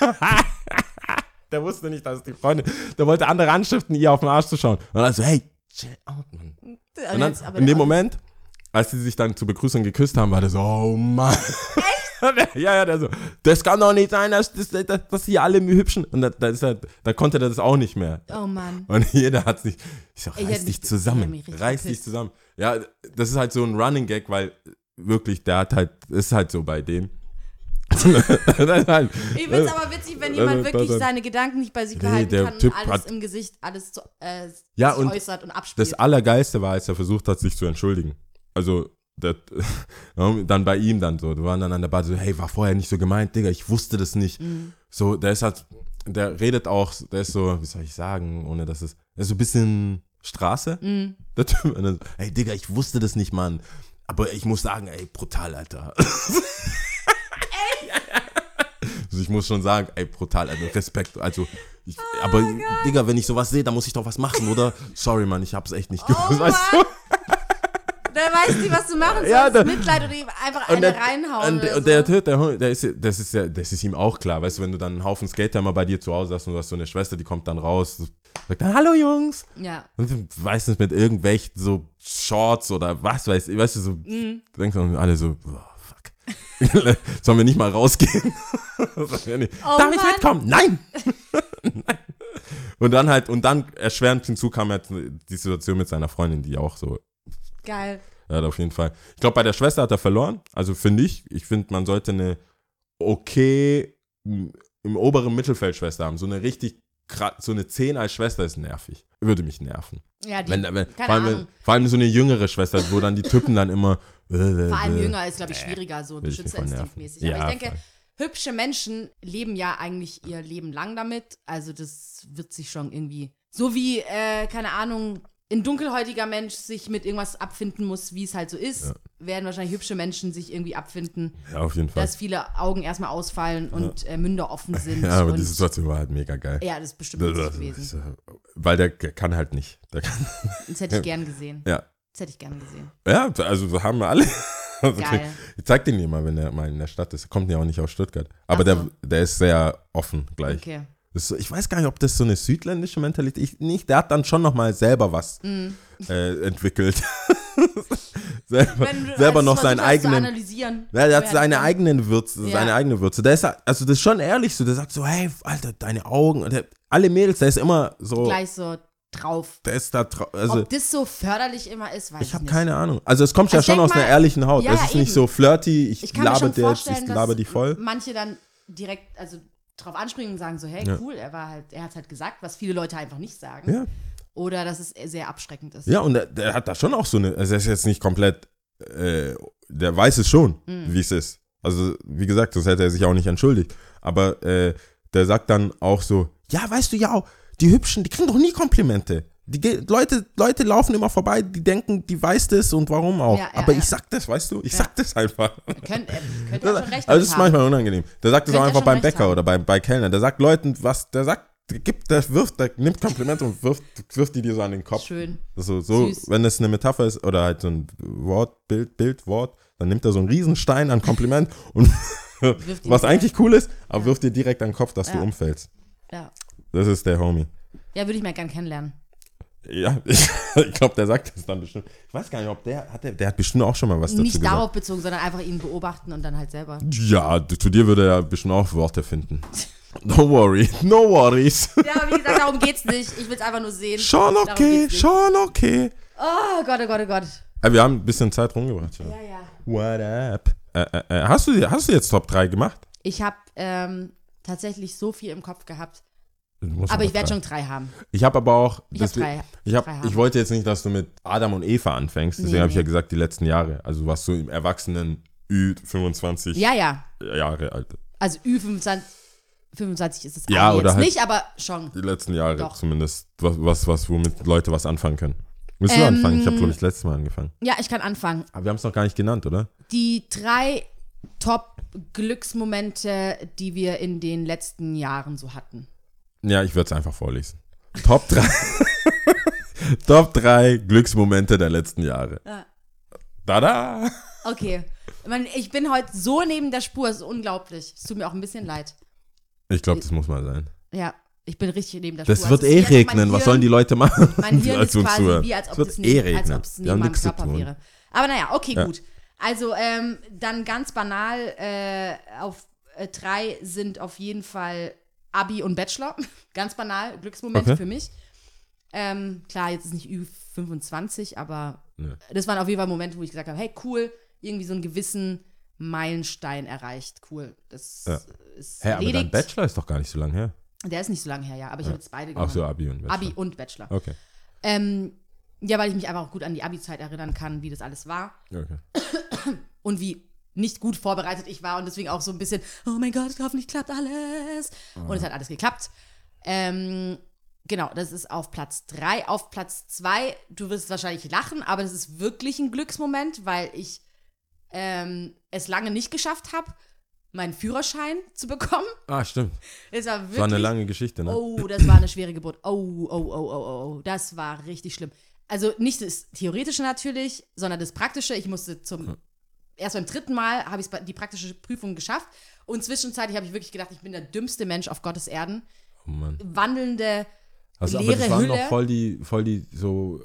der wusste nicht, dass es die Freundin, der wollte andere anstiften, ihr auf den Arsch zu schauen. Und dann so, hey, chill out, Mann. Und dann, in dem Moment, als sie sich dann zur Begrüßung geküsst haben, war der so, oh Mann. ja, ja, der so, das kann doch nicht sein, dass, dass, dass, hier alle hübschen. Und da, da, ist er, da konnte der das auch nicht mehr. Oh Mann. Und jeder hat sich, ich so, reiß dich ich zusammen, reiß dich zusammen. Ja, das ist halt so ein Running Gag, weil wirklich, der hat halt, ist halt so bei dem. das ist halt, Ich finde es aber witzig, wenn jemand wirklich seine Gedanken nicht bei sich Nee, behalten der kann Typ und alles hat- im Gesicht, alles zu, äh, Ja, und äußert und abspielt. das Allergeiste war, als er versucht hat, sich zu entschuldigen. Also, der, dann bei ihm dann so, wir waren dann an der Bar so, hey, war vorher nicht so gemeint, Digga, ich wusste das nicht. Mhm. So, der ist halt, der redet auch, der ist so, wie soll ich sagen, ohne dass es, der ist so ein bisschen Straße. Mhm. Der Typ, und dann, hey, Digga, ich wusste das nicht, Mann. Aber ich muss sagen, ey, brutal, Alter. Also ich muss schon sagen, ey, brutal, also Respekt, also, ich, Oh aber, Digga, wenn ich sowas sehe, dann muss ich doch was machen, oder? Sorry, Mann, ich hab's echt nicht gewusst, Oh weißt du? Der weiß nicht, was du machen sollst. Ja, der- Mitleid oder ihm einfach eine der, reinhauen. und, und der so. Der, Hund, der ist, das ist ja, das ist ihm auch klar, weißt du, wenn du dann einen Haufen Skater mal bei dir zu Hause hast und du hast so eine Schwester, die kommt dann raus, sagt dann, hallo Jungs, Ja. und du weißt nicht, mit irgendwelchen so Shorts oder was weiß ich, weißt du, so, Mhm. du denkst dann alle so, fuck. Sollen wir nicht mal rausgehen? Oh Darf ich mitkommen? Nein! Nein! Und dann halt, und dann erschwerend hinzu kam halt die Situation mit seiner Freundin, die auch so Geil. ja, auf jeden Fall. Ich glaube, bei der Schwester hat er verloren. Also finde ich. Ich finde, man sollte eine okay im oberen Mittelfeld Schwester haben. So eine richtig, so eine 10 als Schwester ist nervig. Würde mich nerven. Ja, die, Wenn, wenn, vor, allem, wenn, vor allem so eine jüngere Schwester, wo dann die Typen dann immer. äh, Vor allem äh, jünger ist, glaube ich, schwieriger, so beschützerinstinktmäßig. nerven. Aber Ja, ich denke, voll. hübsche Menschen leben ja eigentlich ihr Leben lang damit. Also das wird sich schon irgendwie. So wie, äh, keine Ahnung, ein dunkelhäutiger Mensch sich mit irgendwas abfinden muss, wie es halt so ist, werden wahrscheinlich hübsche Menschen sich irgendwie abfinden, Ja, auf jeden Fall. dass viele Augen erstmal ausfallen und äh, Münder offen sind. Ja, aber die Situation war halt mega geil. ja, das ist bestimmt Das- das- gewesen. das- Weil der kann halt nicht. Der kann, Das hätte ich gern gesehen. ja. Das hätte ich gern gesehen. Ja, also so haben wir alle. Also, Geil. Ich zeig den dir mal, wenn er mal in der Stadt ist. Er kommt ja auch nicht aus Stuttgart. Aber so. der, der ist sehr offen gleich. Okay. So, ich weiß gar nicht, ob das so eine südländische Mentalität ist. Nicht, der hat dann schon nochmal selber was Mm. äh, entwickelt. selber selber noch seinen eigenen. Ja, der hat seine kann. eigenen Würze, Ja. seine eigene Würze. Der ist, also das ist schon ehrlich so. Der sagt so, hey, Alter, deine Augen. Und der, alle Mädels, der ist immer so, Gleich so drauf. der ist da, trau- also Ob das so förderlich immer ist, weiß ich, ich habe nicht. keine Ahnung. Also es kommt ja Also schon aus einer mal- ehrlichen Haut. Ja, es ist nicht eben. so flirty, ich, Ich laber dir ich laber die voll. manche dann direkt, also drauf anspringen und sagen so, hey, Ja. cool, er war halt, er hat halt gesagt, was viele Leute einfach nicht sagen. Ja. Oder dass es sehr abschreckend ist. Ja, und der, der hat da schon auch so eine, also er ist jetzt nicht komplett, äh, der weiß es schon, Mhm. wie es ist. Also, wie gesagt, sonst hätte er sich auch nicht entschuldigt. Aber äh, der sagt dann auch so, ja, weißt du ja auch, die Hübschen, die kriegen doch nie Komplimente. Die Leute, Leute laufen immer vorbei, die denken, die weiß das und warum auch. Ja, ja, Aber ja. ich sag das, weißt du? Ich sag das einfach. Könnt, ja schon recht also das ist haben. manchmal unangenehm. Der sagt das auch einfach beim Bäcker haben. oder bei, bei Kellnern. Der sagt Leuten, was, der sagt, der gibt, der wirft, der nimmt Komplimente und wirft, wirft die dir so an den Kopf. Schön. So, so Süß. wenn das eine Metapher ist oder halt so ein Wort, Bild, Bild, Wort, dann nimmt er so einen Riesenstein an Kompliment und was eigentlich cool ist, aber wirft dir direkt an den Kopf, dass du umfällst. Ja. Das ist der Homie. ja, würde ich mal gern kennenlernen. Ja, ich, ich glaube, der sagt das dann bestimmt. Ich weiß gar nicht, ob der hat, der, der hat bestimmt auch schon mal was dazu Nicht gesagt. darauf bezogen, sondern einfach ihn beobachten und dann halt selber. Ja, zu dir würde er bestimmt auch Worte finden. Don't worry, no worries. Ja, wie gesagt, darum geht's nicht. Ich will es einfach nur sehen. Schon Darum okay, geht's nicht. schon okay. Oh Gott, oh Gott, oh Gott. Äh, wir haben ein bisschen Zeit rumgebracht. Ja. Ja, ja. What up? Äh, äh, äh, hast, du, hast du jetzt Top 3 gemacht? Ich habe ähm, tatsächlich so viel im Kopf gehabt. Aber ich werde schon drei haben. Ich habe aber auch. Ich hab drei- Ich, hab, drei ich wollte jetzt nicht, dass du mit Adam und Eva anfängst. Deswegen Nee, habe ich ja gesagt, die letzten Jahre. Also was so im Erwachsenen Ü25 Ja, ja. Jahre alt. Also Ü25 25 ist es Ja, jetzt halt- nicht, aber schon. Die letzten Jahre Doch. zumindest. Was, was, was, womit Leute was anfangen können. Willst du Ähm, anfangen? Ich habe, glaube ich, letztes Mal angefangen. Ja, ich kann anfangen. Aber wir haben es noch gar nicht genannt, oder? Die drei Top-Glücksmomente, die wir in den letzten Jahren so hatten. Ja, ich würde es einfach vorlesen. Top 3. Top 3 Glücksmomente der letzten Jahre. Ja. Tada! Okay. Ich, meine, ich bin heute so neben der Spur, es ist unglaublich. Es tut mir auch ein bisschen leid. Ich glaube, das muss mal sein. Ja, ich bin richtig neben der Spur. Das wird ist eh regnen. Was Hirn- sollen die Leute machen? Mein Hirn ist quasi zuhören? wie, als ob es wird es eh neben, als regnen. ob es Wir neben meinem Körper wäre. Aber naja, okay, Ja. gut. Also ähm, dann ganz banal, äh, auf äh, drei sind auf jeden Fall Abi und Bachelor. ganz banal, Glücksmomente Okay. für mich. Ähm, klar, jetzt ist nicht Ü25, aber Nö. das waren auf jeden Fall Momente, wo ich gesagt habe, hey, cool, irgendwie so einen gewissen Meilenstein erreicht. Cool, das Ja. ist Hä, aber dein. Bachelor ist doch gar nicht so lange her. Der ist nicht so lange her, ja, aber ich habe jetzt beide gemacht. Ach so, Abi und Bachelor. Abi und Bachelor. Okay. Ähm, ja, weil ich mich einfach auch gut an die Abi-Zeit erinnern kann, wie das alles war okay. und wie nicht gut vorbereitet ich war und deswegen auch so ein bisschen, oh mein Gott, hoffentlich klappt alles. Und es hat alles geklappt. Ähm, genau, das ist auf Platz 3. Auf Platz 2, du wirst wahrscheinlich lachen, aber das ist wirklich ein Glücksmoment, weil ich ähm, es lange nicht geschafft habe, meinen Führerschein zu bekommen. Ah, stimmt. Es war wirklich Das war eine lange Geschichte, ne? Oh, das war eine schwere Geburt. Oh, oh, oh, oh, oh, oh. Das war richtig schlimm. Also nicht das Theoretische natürlich, sondern das Praktische. Ich musste zum, erst beim dritten Mal habe ich die praktische Prüfung geschafft. Und zwischenzeitlich habe ich wirklich gedacht, ich bin der dümmste Mensch auf Gottes Erden. Oh Mann. Wandelnde, Also, aber leere das waren Hülle. noch voll die, voll die so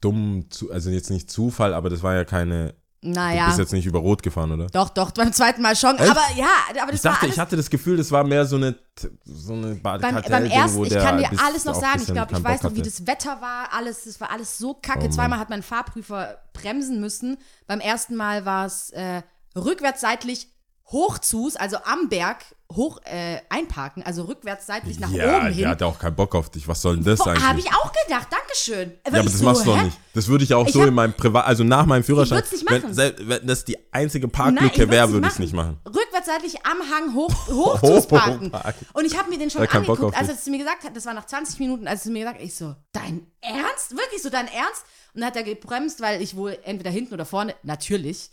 dummen, also jetzt nicht Zufall, aber das war ja keine. Du naja. bist jetzt nicht über Rot gefahren, oder? Doch, doch, beim zweiten Mal schon. Echt? Aber ja, aber das Ich dachte, war alles ich hatte das Gefühl, das war mehr so eine, so eine beim, Kartell beim ersten, ich kann dir alles noch sagen. Ich glaube, ich weiß noch, wie das Wetter war. Alles, das war alles so kacke. Oh. Zweimal hat mein Fahrprüfer bremsen müssen. Beim ersten Mal war es äh, rückwärts seitlich hochzus, also am Berg hoch äh, einparken, also rückwärts seitlich nach ja, oben hin. der hatte auch keinen Bock auf dich. Was soll denn das eigentlich? Habe ich auch gedacht. Dankeschön. ja, aber das machst du doch nicht. Das würde ich auch Ich so hab- in meinem Privat, also nach meinem Führerschein. würd's nicht wenn, machen. wenn das die einzige Parklücke wäre, würde ich es nicht machen. Rückwärts hundertseitlich am Hang hoch, hoch zu parken. Und ich habe mir den schon angeguckt, als er es mir gesagt hat, das war nach 20 Minuten, als er es mir gesagt hat, ich so, dein Ernst? Wirklich so, dein Ernst? Und dann hat er gebremst, weil ich wohl entweder hinten oder vorne, natürlich.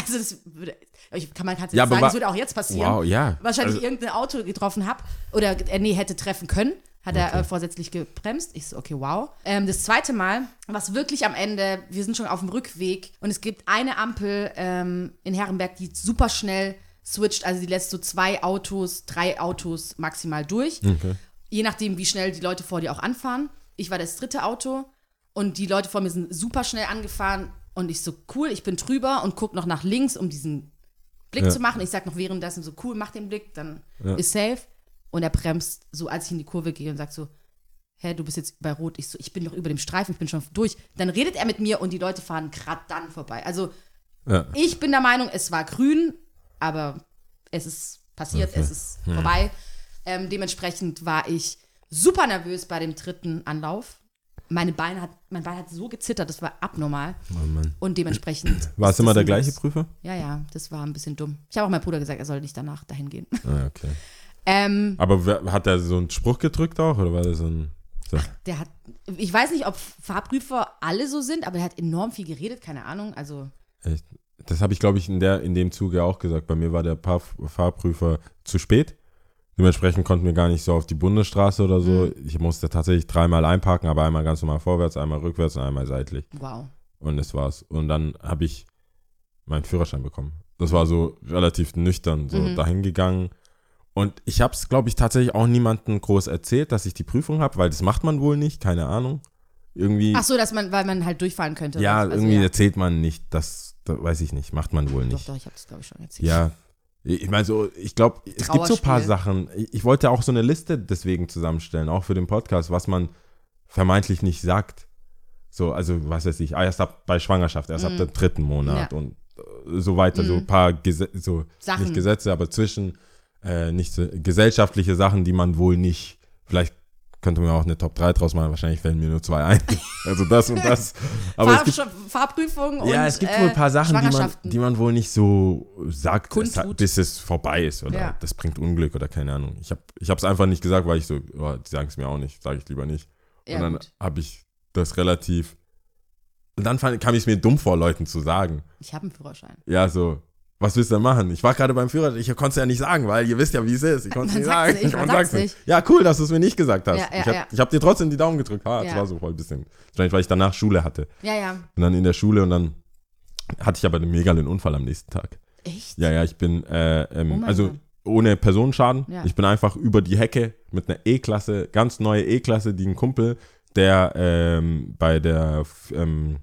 Also das würde, ich kann man kann Ja, sagen, das würde auch jetzt passieren. Wow, ja. Wahrscheinlich Also- irgendein Auto getroffen habe oder äh, nee, hätte treffen können. Hat er äh, vorsätzlich gebremst. Ich so, okay, wow. Ähm, das zweite Mal, was wirklich am Ende, wir sind schon auf dem Rückweg und es gibt eine Ampel ähm, in Herrenberg, die super schnell switcht. Also die lässt so zwei Autos, drei Autos maximal durch. Je nachdem, wie schnell die Leute vor dir auch anfahren. Ich war das dritte Auto und die Leute vor mir sind super schnell angefahren. Und ich so, cool, ich bin drüber und guck noch nach links, um diesen Blick Ja. zu machen. Ich sag noch währenddessen so, cool, mach den Blick, dann Ja. ist safe. Und er bremst so, als ich in die Kurve gehe und sagt so, hä, du bist jetzt bei Rot. Ich so, ich bin doch über dem Streifen, ich bin schon durch. Dann redet er mit mir und die Leute fahren gerade dann vorbei. Also Ja. ich bin der Meinung, es war grün, aber es ist passiert, es ist vorbei. Ähm, dementsprechend war ich super nervös bei dem dritten Anlauf. Meine Beine hat, mein Bein hat so gezittert, das war abnormal. Oh. Und dementsprechend. War es immer der gleiche. Prüfer? Ja, ja, das war ein bisschen dumm. Ich habe auch meinem Bruder gesagt, er soll nicht danach dahin gehen. Ah, okay. Ähm, Aber hat er so einen Spruch gedrückt auch oder war das so ein. So? der hat, ich weiß nicht, ob Fahrprüfer alle so sind, aber der hat enorm viel geredet, keine Ahnung. Also, Echt? Das habe ich, glaube ich, in, der, in dem Zuge auch gesagt. Bei mir war der Fahr Fahrprüfer zu spät. Dementsprechend konnten wir gar nicht so auf die Bundesstraße oder so. Mhm. Ich musste tatsächlich dreimal einparken, aber einmal ganz normal vorwärts, einmal rückwärts und einmal seitlich. wow. Und das war's. Und dann habe ich meinen Führerschein bekommen. Das war so relativ nüchtern, so Mhm. dahin gegangen. Und ich habe es, glaube ich, tatsächlich auch niemandem groß erzählt, dass ich die Prüfung habe, weil das macht man wohl nicht, keine Ahnung. Irgendwie, Ach so, dass man, weil man halt durchfahren könnte. ja, Also, irgendwie ja. erzählt man nicht, das, das weiß ich nicht, macht man wohl Doch, nicht. doch, ich habe das, glaube ich, schon erzählt. Ja, ich meine so, ich glaube, es gibt so ein paar. Sachen. Ich, wollte auch so eine Liste deswegen zusammenstellen, auch für den Podcast, was man vermeintlich nicht sagt. So, also was weiß ich, ah, erst ab bei Schwangerschaft, erst ab dem dritten Monat Mhm. Ja. und äh, so weiter, so ein paar Gese so Sachen. nicht Gesetze, aber zwischen äh, nicht so, gesellschaftliche Sachen, die man wohl nicht, vielleicht könnte man auch eine Top 3 draus machen, wahrscheinlich fällen mir nur zwei ein. also das und das. Aber es gibt Fahr Fahrprüfung und ja, es gibt äh, wohl ein paar Sachen, die man, die man wohl nicht so sagt, es- bis es vorbei ist oder Ja. das bringt Unglück oder keine Ahnung. Ich habe ich es einfach nicht gesagt, weil ich so, oh, die sagen es mir auch nicht, sage ich lieber nicht. Ja, und dann habe ich das relativ. Und dann fand, kam ich mir dumm vor, Leuten zu sagen. Ich habe einen Führerschein. Ja, so, was willst du denn machen? Ich war gerade beim Führerschein, ich konnte es ja nicht sagen, weil ihr wisst ja, wie es ist. Ich konnte es nicht sagen. nicht, man sagt's nicht. Ja, cool, dass du es mir nicht gesagt hast. Ja, ja, ich habe ja. hab dir trotzdem die Daumen gedrückt. Ha, das Ja. war so voll ein bisschen. Wahrscheinlich, weil ich danach Schule hatte. Ja, ja. Und dann in der Schule und dann hatte ich aber einen mega Unfall am nächsten Tag. Echt? Ja, ja, ich bin, äh, ähm, Oh also Gott. ohne Personenschaden. Ich bin einfach über die Hecke mit einer E-Klasse, ganz neue E-Klasse, die ein Kumpel, der ähm, bei der, ähm,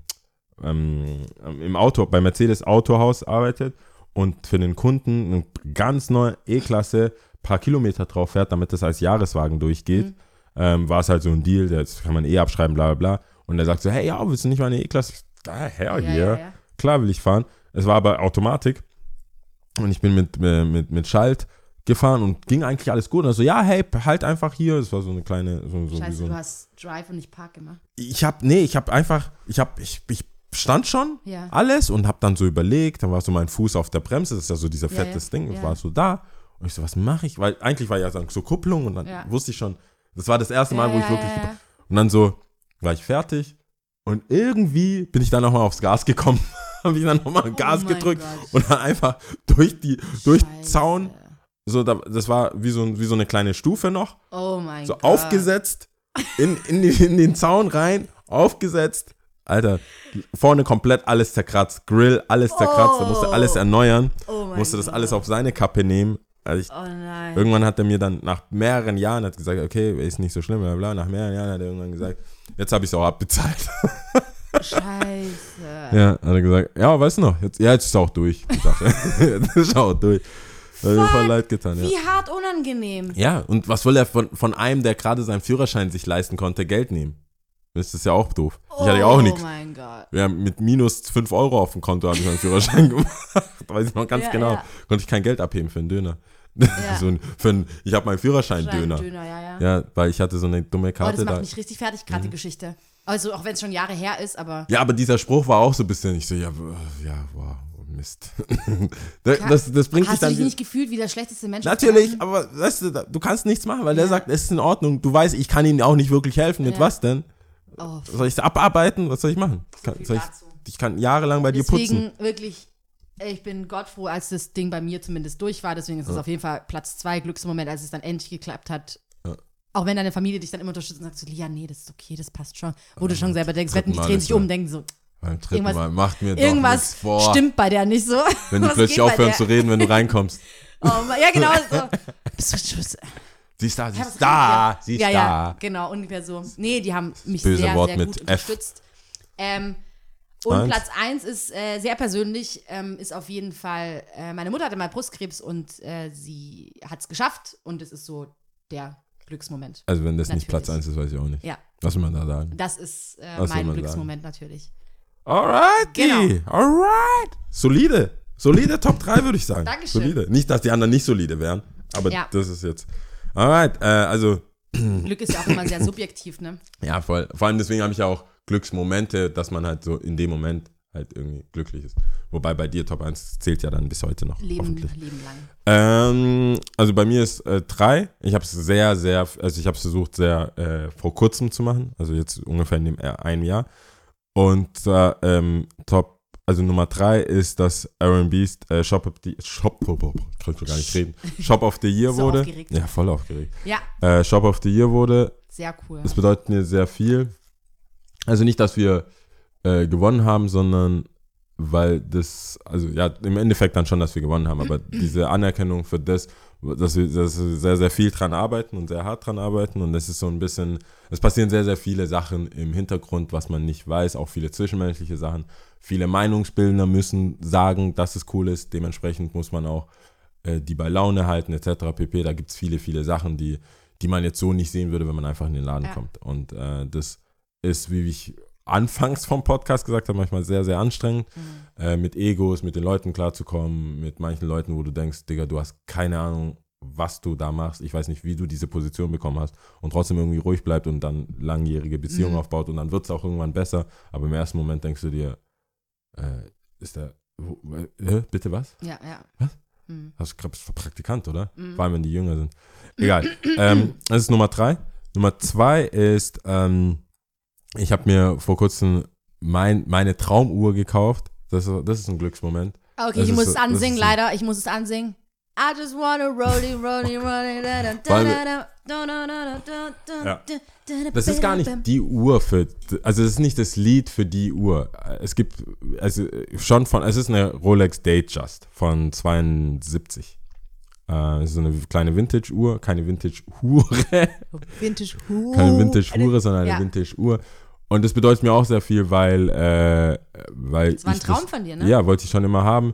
ähm, im Auto, bei Mercedes Autohaus arbeitet und für den Kunden eine ganz neue E-Klasse paar Kilometer drauf fährt, damit das als Jahreswagen durchgeht. Mhm. Ähm, war es halt so ein Deal, das kann man eh abschreiben, bla bla bla. Und er sagt so, hey, ja, willst du nicht mal eine E-Klasse? Da, her Ja, hier. ja, ja. Klar will ich fahren. Es war aber Automatik. Und ich bin mit, äh, mit, mit Schalt gefahren und ging eigentlich alles gut. Also, ja, hey, halt einfach hier. Es war so eine kleine, so, so, Scheiße, so du hast Drive und nicht Park gemacht. Ich hab, nee, ich hab einfach, ich hab, ich, ich stand schon Ja. alles und hab dann so überlegt, dann war so mein Fuß auf der Bremse, das ist ja so dieser Ja, fettes Ding, ja. war so da. Und ich so, was mache ich? Weil eigentlich war ja so so Kupplung und dann wusste ich schon, das war das erste Mal, wo ich wirklich, und dann so war ich fertig und irgendwie bin ich dann nochmal aufs Gas gekommen, habe ich dann nochmal Gas Oh gedrückt Gott. und dann einfach durch die, durch den Scheiße. Zaun, so, da, das war wie so, wie so eine kleine Stufe noch, Oh mein so Gott. aufgesetzt, in, in, die, in den Zaun rein, aufgesetzt. Alter, vorne komplett alles zerkratzt, Grill, alles zerkratzt, da musste Oh. alles erneuern, Oh musste das Gott. alles auf seine Kappe nehmen. Also ich, Oh nein. irgendwann hat er mir dann nach mehreren Jahren hat gesagt, okay, ist nicht so schlimm, bla bla. Nach mehreren Jahren hat er irgendwann gesagt, jetzt habe ich es auch abbezahlt. Scheiße. ja, hat er gesagt, ja, weißt du noch, jetzt, ja, jetzt ist es auch durch. Ich dachte, jetzt ist es auch durch. Hat mir voll leid getan, ja. Wie hart unangenehm. Ja, und was will er von, von einem, der gerade seinen Führerschein sich leisten konnte, Geld nehmen? Das ist ja auch doof. Ich hatte ja auch nichts. Oh mein Gott. Ja, mit minus 5 Euro auf dem Konto habe ich meinen Führerschein gemacht. Weiß ich noch ganz Ja, genau. ja. Konnte ich kein Geld abheben für einen Döner. Ja. so ein, für ein, ich habe meinen Führerschein-Döner. Döner, ja, ja. Ja, weil ich hatte so eine dumme Oh, das Karte macht da. Mhm. mich richtig fertig, gerade die Geschichte. Also, auch wenn es schon Jahre her ist, aber. Ja, aber dieser Spruch war auch so ein bisschen, ich so, ja, ja, wow, Mist. das, das, das bringt dich Hast du dann. dich nicht gefühlt wie der schlechteste Mensch? Natürlich, aber weißt du, du kannst nichts machen, weil der Ja. sagt, es ist in Ordnung. Du weißt, ich kann ihnen auch nicht wirklich helfen. Mit was denn? Oh, Soll ich abarbeiten? Was soll ich machen? Kann, viel soll ich, ich kann jahrelang bei dir deswegen putzen. wirklich, ich bin Gott froh, als das Ding bei mir zumindest durch war. Deswegen ist es auf jeden Fall Platz zwei Glücksmoment, als es dann endlich geklappt hat. Ja. Auch wenn deine Familie dich dann immer unterstützt und sagt so, Lia, nee, das ist okay, das passt schon. Wo du schon selber denkst, wetten, die drehen sich ja- um, denken so, Beim dritten irgendwas- Mal macht mir doch irgendwas vor. stimmt bei der nicht so. Wenn die plötzlich aufhören zu reden, wenn du reinkommst. Oh, ja, genau so. Bist du. Sie ist da, sie ist da, sie ist ja, da. ja, genau, ungefähr so. Nee, die haben mich Böse sehr, Wort sehr gut unterstützt. Ähm, und Eins. Platz 1 ist äh, sehr persönlich, ähm, ist auf jeden Fall, äh, meine Mutter hatte mal Brustkrebs und äh, sie hat es geschafft und es ist so der Glücksmoment. Also wenn das nicht Natürlich. Platz 1 ist, weiß ich auch nicht. Ja, Was will man da sagen? das ist äh, mein Glücksmoment natürlich. Alright, Genau. alright. Solide. Solide Top 3, würde ich sagen. Dankeschön. Solide. Nicht, dass die anderen nicht solide wären, aber Ja. das ist jetzt. Alright, äh, also, Glück ist ja auch immer sehr subjektiv, ne? ja, voll. Vor allem deswegen habe ich ja auch Glücksmomente, dass man halt so in dem Moment halt irgendwie glücklich ist. Wobei bei dir Top 1 zählt ja dann bis heute noch. Leben. Leben lang. Ähm, also bei mir ist äh, drei. Ich habe es sehr, sehr, also ich habe es versucht, sehr äh, vor kurzem zu machen. Also jetzt ungefähr in dem äh, einem Jahr. Und ähm, Top, also Nummer drei ist, dass Aaron Beast äh, Shop of the Shop, oh, oh, kann ich gar nicht reden. Shop of the Year So wurde. aufgeregt. Ja, voll aufgeregt. Ja, Äh, Shop of the Year wurde. sehr cool. Das bedeutet mir sehr viel. Also nicht, dass wir äh, gewonnen haben, sondern weil das, also ja, im Endeffekt dann schon, dass wir gewonnen haben, aber diese Anerkennung für das, dass wir, dass wir sehr, sehr viel dran arbeiten und sehr hart dran arbeiten und das ist so ein bisschen, es passieren sehr, sehr viele Sachen im Hintergrund, was man nicht weiß, auch viele zwischenmenschliche Sachen. Viele Meinungsbildner müssen sagen, dass es cool ist, dementsprechend muss man auch äh, die bei Laune halten etc. pp. Da gibt es viele, viele Sachen, die, die man jetzt so nicht sehen würde, wenn man einfach in den Laden Ja. kommt. Und äh, das ist, wie ich anfangs vom Podcast gesagt habe, manchmal sehr, sehr anstrengend, Mhm. äh, mit Egos, mit den Leuten klarzukommen, mit manchen Leuten, wo du denkst, Digga, du hast keine Ahnung, was du da machst. Ich weiß nicht, wie du diese Position bekommen hast und trotzdem irgendwie ruhig bleibt und dann langjährige Beziehungen Mhm. aufbaut und dann wird es auch irgendwann besser. Aber im ersten Moment denkst du dir, äh, ist der, äh, bitte was? Ja, ja. Was? Mhm. Hast du gerade Praktikant, oder? Mhm. Vor allem, wenn die jünger sind. Egal. ähm, das ist Nummer drei. Nummer zwei ist, ähm, ich habe mir vor kurzem mein, meine Traumuhr gekauft. Das, ist- das ist ein Glücksmoment. Okay, Das ich ist muss so- es das ansingen, ist leider. Ich muss es ansingen. I just wanna rolly, rolly, rolly, da, da, da, da, da, da, da, da, da, Ja. da, da, da, Das ist gar nicht die Uhr für, also es ist nicht das Lied für die Uhr. Es gibt, also schon von, es ist eine Rolex Datejust von 72. Äh, es ist so eine kleine Vintage-Uhr, keine Vintage-Hure. Vintage Hu. keine Vintage-Hure, sondern eine ja. Vintage-Uhr. Und das bedeutet mir auch sehr viel, weil, äh, weil Das war ein ich Traum das, von dir, ne? Ja, wollte ich schon immer haben.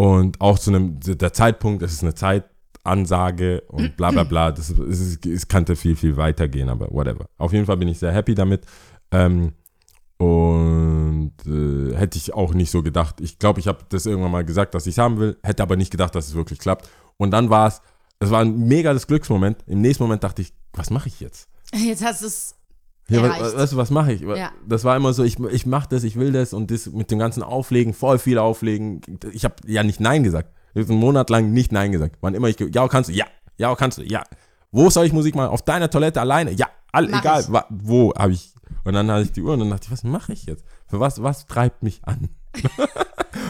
Und auch zu einem, der Zeitpunkt, es ist eine Zeitansage und bla bla bla. Das, ist- es, könnte viel, viel weiter gehen, aber whatever. Auf jeden Fall bin ich sehr happy damit. Ähm, und äh, hätte ich auch nicht so gedacht. Ich glaube, ich habe das irgendwann mal gesagt, dass ich es haben will, hätte aber nicht gedacht, dass es wirklich klappt. Und dann war es, es war ein mega das Glücksmoment. Im nächsten Moment dachte ich, was mache ich jetzt? Jetzt hast du es. Ja, was, weißt du, was mache ich? Ja. Das war immer so, ich, ich mache das, ich will das und das mit dem ganzen Auflegen, voll viel Auflegen. Ich habe ja nicht Nein gesagt. Ich habe einen Monat lang nicht Nein gesagt. Wann immer ich, ja, kannst du, ja, ja, kannst du, ja. Wo soll ich Musik machen? Auf deiner Toilette alleine? Ja, all, Mach egal, wa, wo habe ich. Und dann hatte ich die Uhr und dann dachte ich, was mache ich jetzt? Für was, was treibt mich an?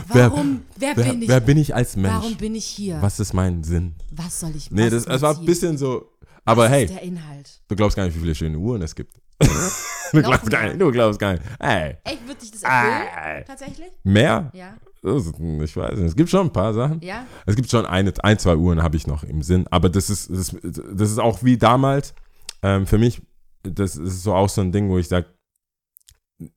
Warum? Wer, Wer, bin ich? wer bin ich als Mensch? Warum bin ich hier? Was, Was ist mein Sinn? soll ich Nee, was das, es war ein bisschen so, aber Was hey, ist der Inhalt? du glaubst gar nicht, wie viele schöne Uhren es gibt. du, glaubst nicht, du glaubst gar nicht. Hey, Echt, wird dich das erfüllen? Tatsächlich? mehr? Ja. Ist, ich weiß nicht. Es gibt schon ein paar Sachen. Ja? Es gibt schon eine, ein, zwei Uhren habe ich noch im Sinn. Aber das ist, das, das ist auch wie damals. Ähm, für mich, das ist so auch so ein Ding, wo ich sage,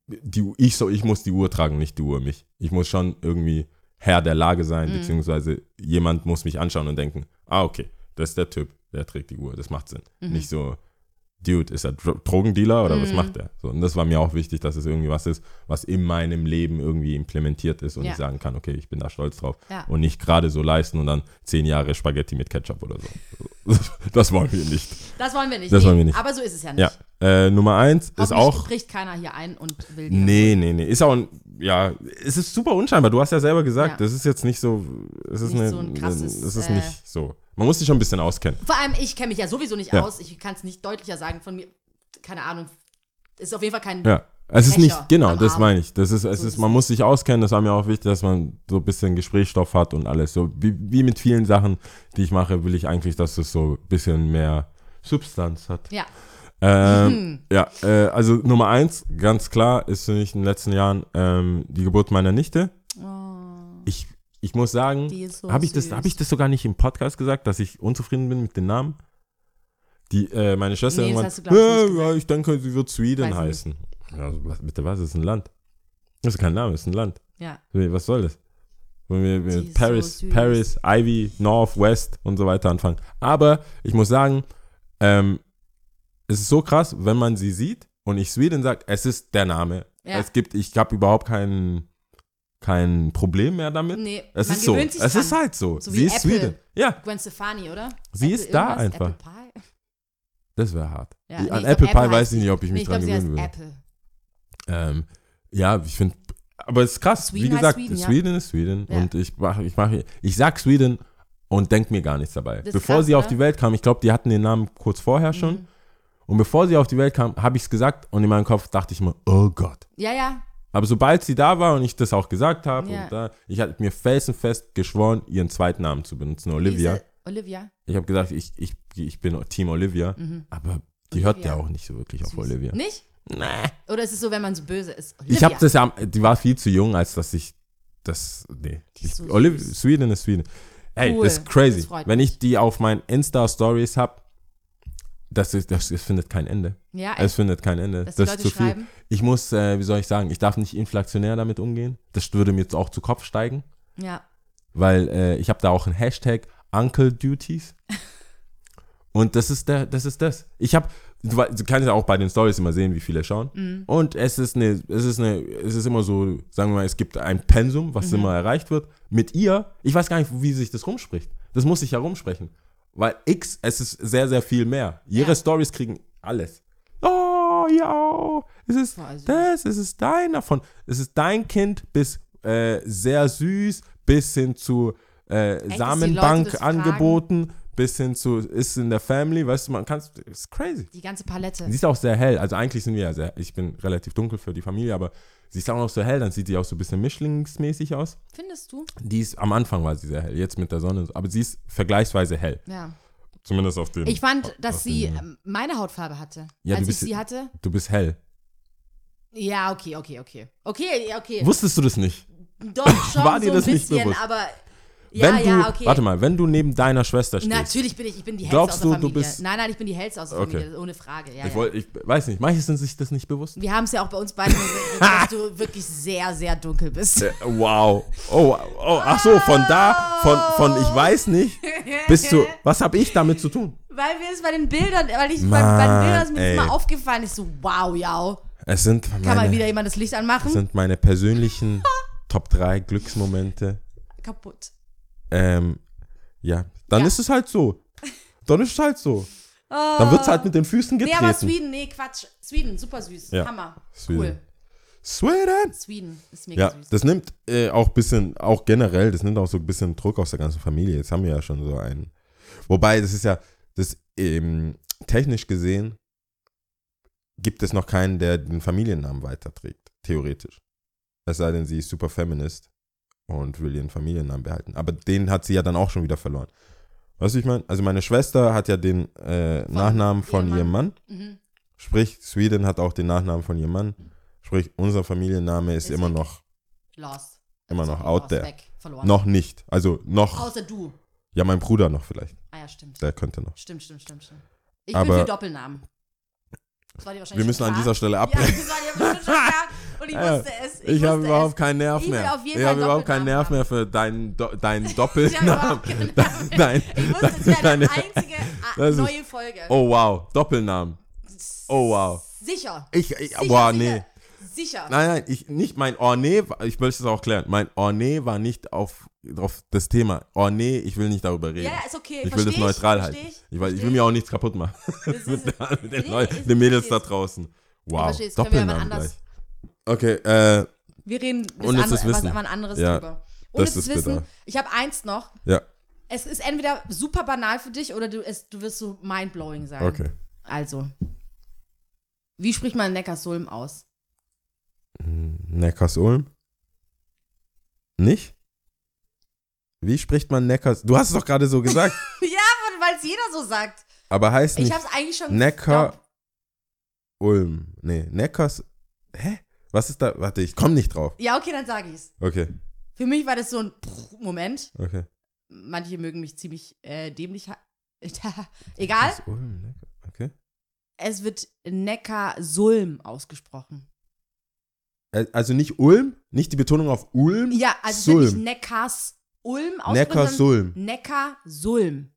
die, ich, so, ich muss die Uhr tragen, nicht die Uhr mich. Ich muss schon irgendwie Herr der Lage sein, Mhm. beziehungsweise jemand muss mich anschauen und denken, ah, okay, das ist der Typ, der trägt die Uhr. Das macht Sinn. Mhm. Nicht so, Dude, ist er Dro Drogendealer oder was Mhm. macht er? So, und das war mir auch wichtig, dass es irgendwie was ist, was in meinem Leben irgendwie implementiert ist und Ja. ich sagen kann, okay, ich bin da stolz drauf Ja. und nicht gerade so leisten und dann zehn Jahre Spaghetti mit Ketchup oder so. Das wollen wir nicht. Das wollen wir nicht. Das wollen wir nicht. Aber so ist es ja nicht. Ja. Äh, Nummer eins ist auch. bricht keiner hier ein und will Nee, nee, nee. Ist auch ein, ja, es ist super unscheinbar. Du hast ja selber gesagt, Ja. das ist jetzt nicht so, es ist Nicht eine, so ein krasses, es ist äh, nicht so. Man muss sich schon ein bisschen auskennen. Vor allem, ich kenne mich ja sowieso nicht Ja. aus. Ich kann es nicht deutlicher sagen von mir. Keine Ahnung. Ist auf jeden Fall kein. Ja. Es ist nicht, genau, das meine ich. Das ist, es So ist, man muss sich auskennen, das war mir auch wichtig, dass man so ein bisschen Gesprächsstoff hat und alles. So wie, wie mit vielen Sachen, die ich mache, will ich eigentlich, dass es so ein bisschen mehr Substanz hat. Ja. Ähm, ja, äh, also Nummer eins, ganz klar, ist für mich in den letzten Jahren ähm, die Geburt meiner Nichte. Ich, ich muss sagen, Oh, so habe ich, das- hab ich das sogar nicht im Podcast gesagt, dass ich unzufrieden bin mit den Namen? Die, äh, meine Schwester Nee, irgendwann, du, ich, ja, ich denke, sie wird Sweden Weiß heißen. Ja, was, bitte was, das ist ein Land. Das ist kein Name, das ist ein Land. Ja. Was soll das? Wenn wir ist Paris, so. Paris, Ivy, North, West und so weiter anfangen. Aber ich muss sagen, ähm, es ist so krass, wenn man sie sieht und ich Sweden sage, es ist der Name. Ja. Es gibt, ich habe überhaupt kein, kein Problem mehr damit. Nee, es ist so. Es dran. ist halt so. So sie ist Apple. Sweden. Ja, Gwen Stefani, oder? Sie Apple ist da einfach. Apple Pie? das wäre hart. Ja, nee, An glaub, Apple Pie Apple weiß ich nicht, ob ich mich Nee, ich dran gewöhnen würde. Apple. Ähm, ja, ich finde, aber es ist krass. Sweden Wie gesagt, Sweden, ja. Sweden ist Sweden Ja. und ich mache, ich mache, ich sag Sweden und denk mir gar nichts dabei. Bevor krass, sie auf oder? die Welt kam, ich glaube, die hatten den Namen kurz vorher schon. Mhm. Und bevor sie auf die Welt kam, habe ich es gesagt und in meinem Kopf dachte ich mir, oh Gott. Ja, ja. Aber sobald sie da war und ich das auch gesagt habe, Ja. und da, ich hatte mir felsenfest geschworen, ihren zweiten Namen zu benutzen, Olivia. Diese- Olivia. Ich habe gesagt, ich, ich, ich bin Team Olivia, aber die hört Mhm. Olivia. ja auch nicht so wirklich auf Süß. Olivia. Nicht? Nee. Oder ist es so, wenn man so böse ist? Olivia. Ich habe das ja, die war viel zu jung, als dass ich das, nee. Ich, so Oliv süß. Sweden ist Sweden. Ey, Cool. das ist crazy. Das Wenn ich die auf meinen Insta-Stories habe, das, ist, das, das findet kein Ende. Ja, Es findet kein Ende. dass das ist zu viel. schreiben. Ich muss, äh, wie soll ich sagen, ich darf nicht inflationär damit umgehen. Das würde mir jetzt auch zu Kopf steigen, Ja. weil äh, ich habe da auch einen Hashtag Uncle Duties. Und das ist der, das ist das. Ich habe, du, du kannst ja auch bei den Stories immer sehen, wie viele schauen. Mhm. Und es ist eine, es ist eine, es ist immer so, sagen wir mal, es gibt ein Pensum, was Mhm. immer erreicht wird. Mit ihr, ich weiß gar nicht, wie sich das rumspricht. Das muss sich ja rumsprechen. Weil X, es ist sehr, sehr viel mehr. Ihre Ja. Stories kriegen alles. Oh, ja, es ist süß. das, es ist deiner von, es ist dein Kind bis äh, sehr süß, bis hin zu äh, Samenbank fragen? Bis hin zu ist in der Family, weißt du, man kann, ist crazy. Die ganze Palette. Sie ist auch sehr hell. Also eigentlich sind wir ja sehr, ich bin relativ dunkel für die Familie, aber sie ist auch noch so hell, dann sieht sie auch so ein bisschen mischlingsmäßig aus. Findest du? Die ist, am Anfang war sie sehr hell, jetzt mit der Sonne, aber sie ist vergleichsweise hell. Ja. Zumindest auf den. Ich fand, dass sie den- ähm, meine Hautfarbe hatte. Ja, du als ich bist- sie hatte. Du bist hell. Ja, okay, okay, okay. Okay, okay. Wusstest du das nicht? Doch schon War dir so ein das nicht bisschen, bewusst? aber ja, wenn du, ja, okay. warte mal, wenn du neben deiner Schwester stehst. Natürlich bin ich, ich bin die hellste Glaubst aus der du, du Familie. bist- nein, nein, ich bin die hellste aus der Okay. Familie, ohne Frage. Ja, Ich, wollt, ich weiß nicht, manche sind sich das nicht bewusst. Wir haben es ja auch bei uns beiden gesehen, dass du wirklich sehr, sehr dunkel bist. Äh, wow. Oh, oh, ach so, von da, von, von ich weiß nicht, bis zu, was habe ich damit zu tun? Weil wir es bei den Bildern, weil ich bei, Mann, bei den Bildern ist mir ey. das mal aufgefallen. Ich so, wow, ja. Es sind Kann mal meine, wieder jemand das Licht es anmachen? sind meine persönlichen Top 3 Glücksmomente. Kaputt. Ähm, ja, dann Ja. ist es halt so. Dann ist es halt so. Dann wird es halt mit den Füßen Nee, getreten. aber Sweden, nee, Quatsch. Sweden, super süß. Ja. Hammer. Sweden. Cool. Sweden! Sweden ist mega Ja, süß. das nimmt äh, auch ein bisschen, auch generell, das nimmt auch so ein bisschen Druck aus der ganzen Familie. Jetzt haben wir ja schon so einen. Wobei, das ist ja, das ähm, technisch gesehen gibt es noch keinen, der den Familiennamen weiterträgt, theoretisch. Es sei denn, sie ist super Feminist und will ihren Familiennamen behalten. Aber den hat sie ja dann auch schon wieder verloren. Weißt du, ich meine? Also meine Schwester hat ja den äh, Nachnamen von ihrem ihrem Mann. Mhm. Sprich, Sweden hat auch den Nachnamen von ihrem Mann. Sprich, unser Familienname ist Ist immer weg. noch Lost. Immer noch Sorry, out there. Weg. Noch nicht. Also noch. Außer du. Ja, mein Bruder noch vielleicht. Ah ja, stimmt. Der könnte noch. Stimmt, stimmt, stimmt, stimmt. Ich Aber- bin für Doppelnamen. Das war dir wahrscheinlich Wir müssen an dieser Stelle Ja, abbrechen. das Und ich wusste es. Ich, Ich, habe überhaupt keinen Nerv Ich will mehr. auf Ich Fall habe überhaupt keinen Nerv mehr für deinen Do deinen Ich Doppelnamen. keinen Dein, Ich wusste, es wäre deine- eine einzige ah, ist- neue Folge. Oh wow, Doppelnamen. Oh wow. Sicher. Ich, ich Sicher, boah, sicher. nee. Sicher. Nein, nein, ich nicht mein Oh nee, ich möchte es auch klären. Mein Oh nee war nicht auf drauf das Thema. Oh nee, ich will nicht darüber reden. Ja, ist okay. ich will das versteh neutral versteh halten. Ich, Ich, weiß, ich versteh will mir auch nichts kaputt machen. Mit, den, Nee, ich den Mädels da draußen. Ich Wow. Doppelnamen gleich. Okay, äh, Wir reden das Unnützes andere, was Wissen. ein anderes Ja, drüber. das Unnützes ist Wissen. bitter. Ich habe eins noch. ja, Es ist entweder super banal für dich oder du, es, du wirst so mindblowing sein. okay. Also, wie spricht man Neckarsulm aus? Neckars-Ulm? Nicht? Wie spricht man Neckars? Du hast es doch gerade so gesagt. ja, weil es jeder so sagt. aber heißt Ich nicht habe es eigentlich schon. Neckar Ulm. Nee, Neckars. Hä? Was ist da? Warte, ich komme nicht drauf. Ja, okay, dann sage ich es. Okay, Für mich war das so ein Moment. okay. Manche mögen mich ziemlich äh, dämlich. Egal. Neckars Ulm, Neckar, okay. Es wird Neckarsulm ausgesprochen. Also nicht Ulm, nicht die Betonung auf Ulm. Ja, also es wird nicht Sulm. Neckarsulm ausgesprochen. Neckarsulm. Neckarsulm.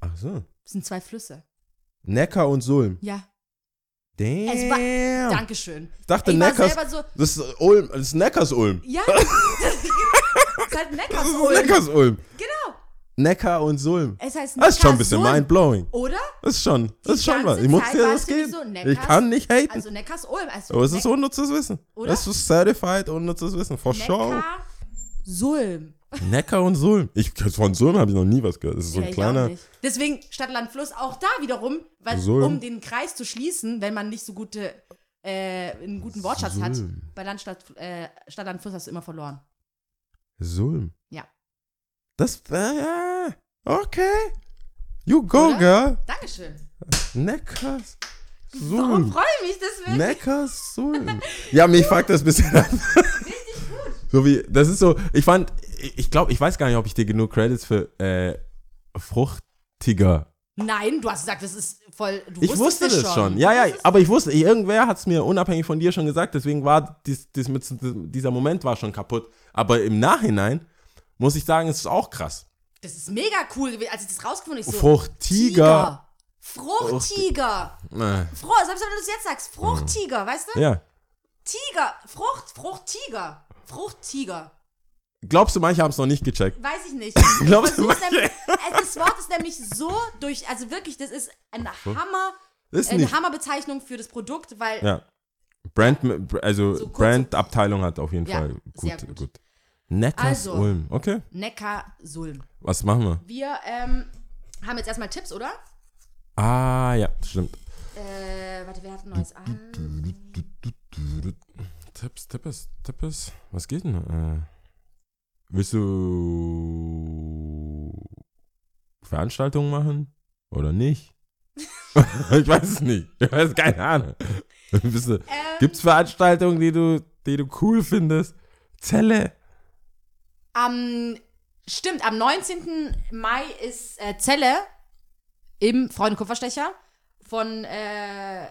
Ach so. Das sind zwei Flüsse. Neckar und Sulm. Ja, Damn. Es war- Dankeschön. ich dachte Ich Neckars. so, Das ist Ulm, das ist Neckars-Ulm. ja, das ist halt Das ist Neckarsulm. Neckars-Ulm. Genau. Neckar und Sulm. Es heißt Das ist schon ein bisschen mindblowing. Oder? Das ist schon, das ist schon was. Ich muss dir das geben. so, ich Neckars- kann nicht haten. Also Neckarsulm. Also Aber es ist unnützes Wissen. Oder? Das ist certified unnützes Wissen. For sure. Neckarsulm. Neckar und Sulm. Ich, von Sulm habe ich noch nie was gehört. Das ist so Ja, ein ich kleiner. Deswegen Stadt, Land, Fluss auch da wiederum, weil, Sulm. um den Kreis zu schließen, wenn man nicht so gute, äh, einen guten Wortschatz hat, Sulm. bei Land, Stadt, äh, Stadt, Land, Fluss hast du immer verloren. Sulm. Ja. Das, äh, ja. Okay. You go, Oder? girl. Dankeschön. Neckars. Warum Sulm. freue ich mich deswegen? Neckars Sulm. Ja, mich fuckt das ein bisschen. So wie, das ist so, ich fand, ich glaube, ich weiß gar nicht, ob ich dir genug Credits für äh, fruchtiger Nein, du hast gesagt, das ist voll. Du Ich wusste es das schon. Ja, Du ja, wusstest- aber ich wusste, irgendwer hat es mir unabhängig von dir schon gesagt, deswegen war dies, dies mit, dieser Moment war schon kaputt. Aber im Nachhinein muss ich sagen, es ist auch krass. Das ist mega cool gewesen, als ich das rausgefunden habe. Ich so, Fruchtiger. Fruchttiger. Äh, Froh, selbst wenn du das jetzt sagst, Fruchttiger, weißt du? ja. Tiger, Frucht, Fruchttiger. Fruchttiger. Glaubst du, manche haben es noch nicht gecheckt? Weiß ich nicht. Glaubst du, manche- nämlich, das Wort ist nämlich so durch, also wirklich, das ist eine Hammer, Ist eine. Hammerbezeichnung für das Produkt, weil Ja. Brand, also So Brand-Abteilung hat auf jeden Ja, Fall gut. gut. gut. Neckars Also. Okay. Neckar-Sulm. Was machen wir? Wir ähm, haben jetzt erstmal Tipps, oder? Ah, ja, stimmt. Äh, warte, wer hat ein neues an? Tipps, Tipps, Tipps. Was geht denn? Äh, willst du Veranstaltungen machen? Oder nicht? ich weiß es nicht. Ich weiß keine Ahnung. Bist du, Ähm, gibt's Veranstaltungen, die du, die du cool findest? Zelle? Am, stimmt, am 19. Mai ist äh, Zelle im Freunde Kupferstecher von äh,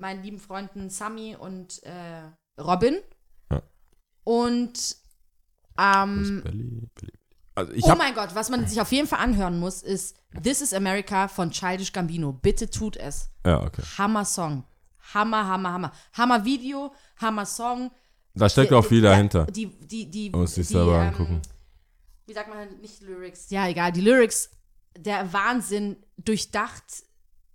meinen lieben Freunden Sami und äh, Robin. Ja. Und ähm, Belly, Belly. Also oh mein Gott, was man sich auf jeden Fall anhören muss, ist This is America von Childish Gambino. Bitte tut es. ja, okay. Hammer Song. Hammer, Hammer, Hammer. Hammer Video, Hammer Song. Da steckt Der- auch viel der- dahinter. Die, die, die, Muss ich die, selber ähm, angucken. Wie sagt man nicht Lyrics? Ja, egal. Die Lyrics, der Wahnsinn, durchdacht,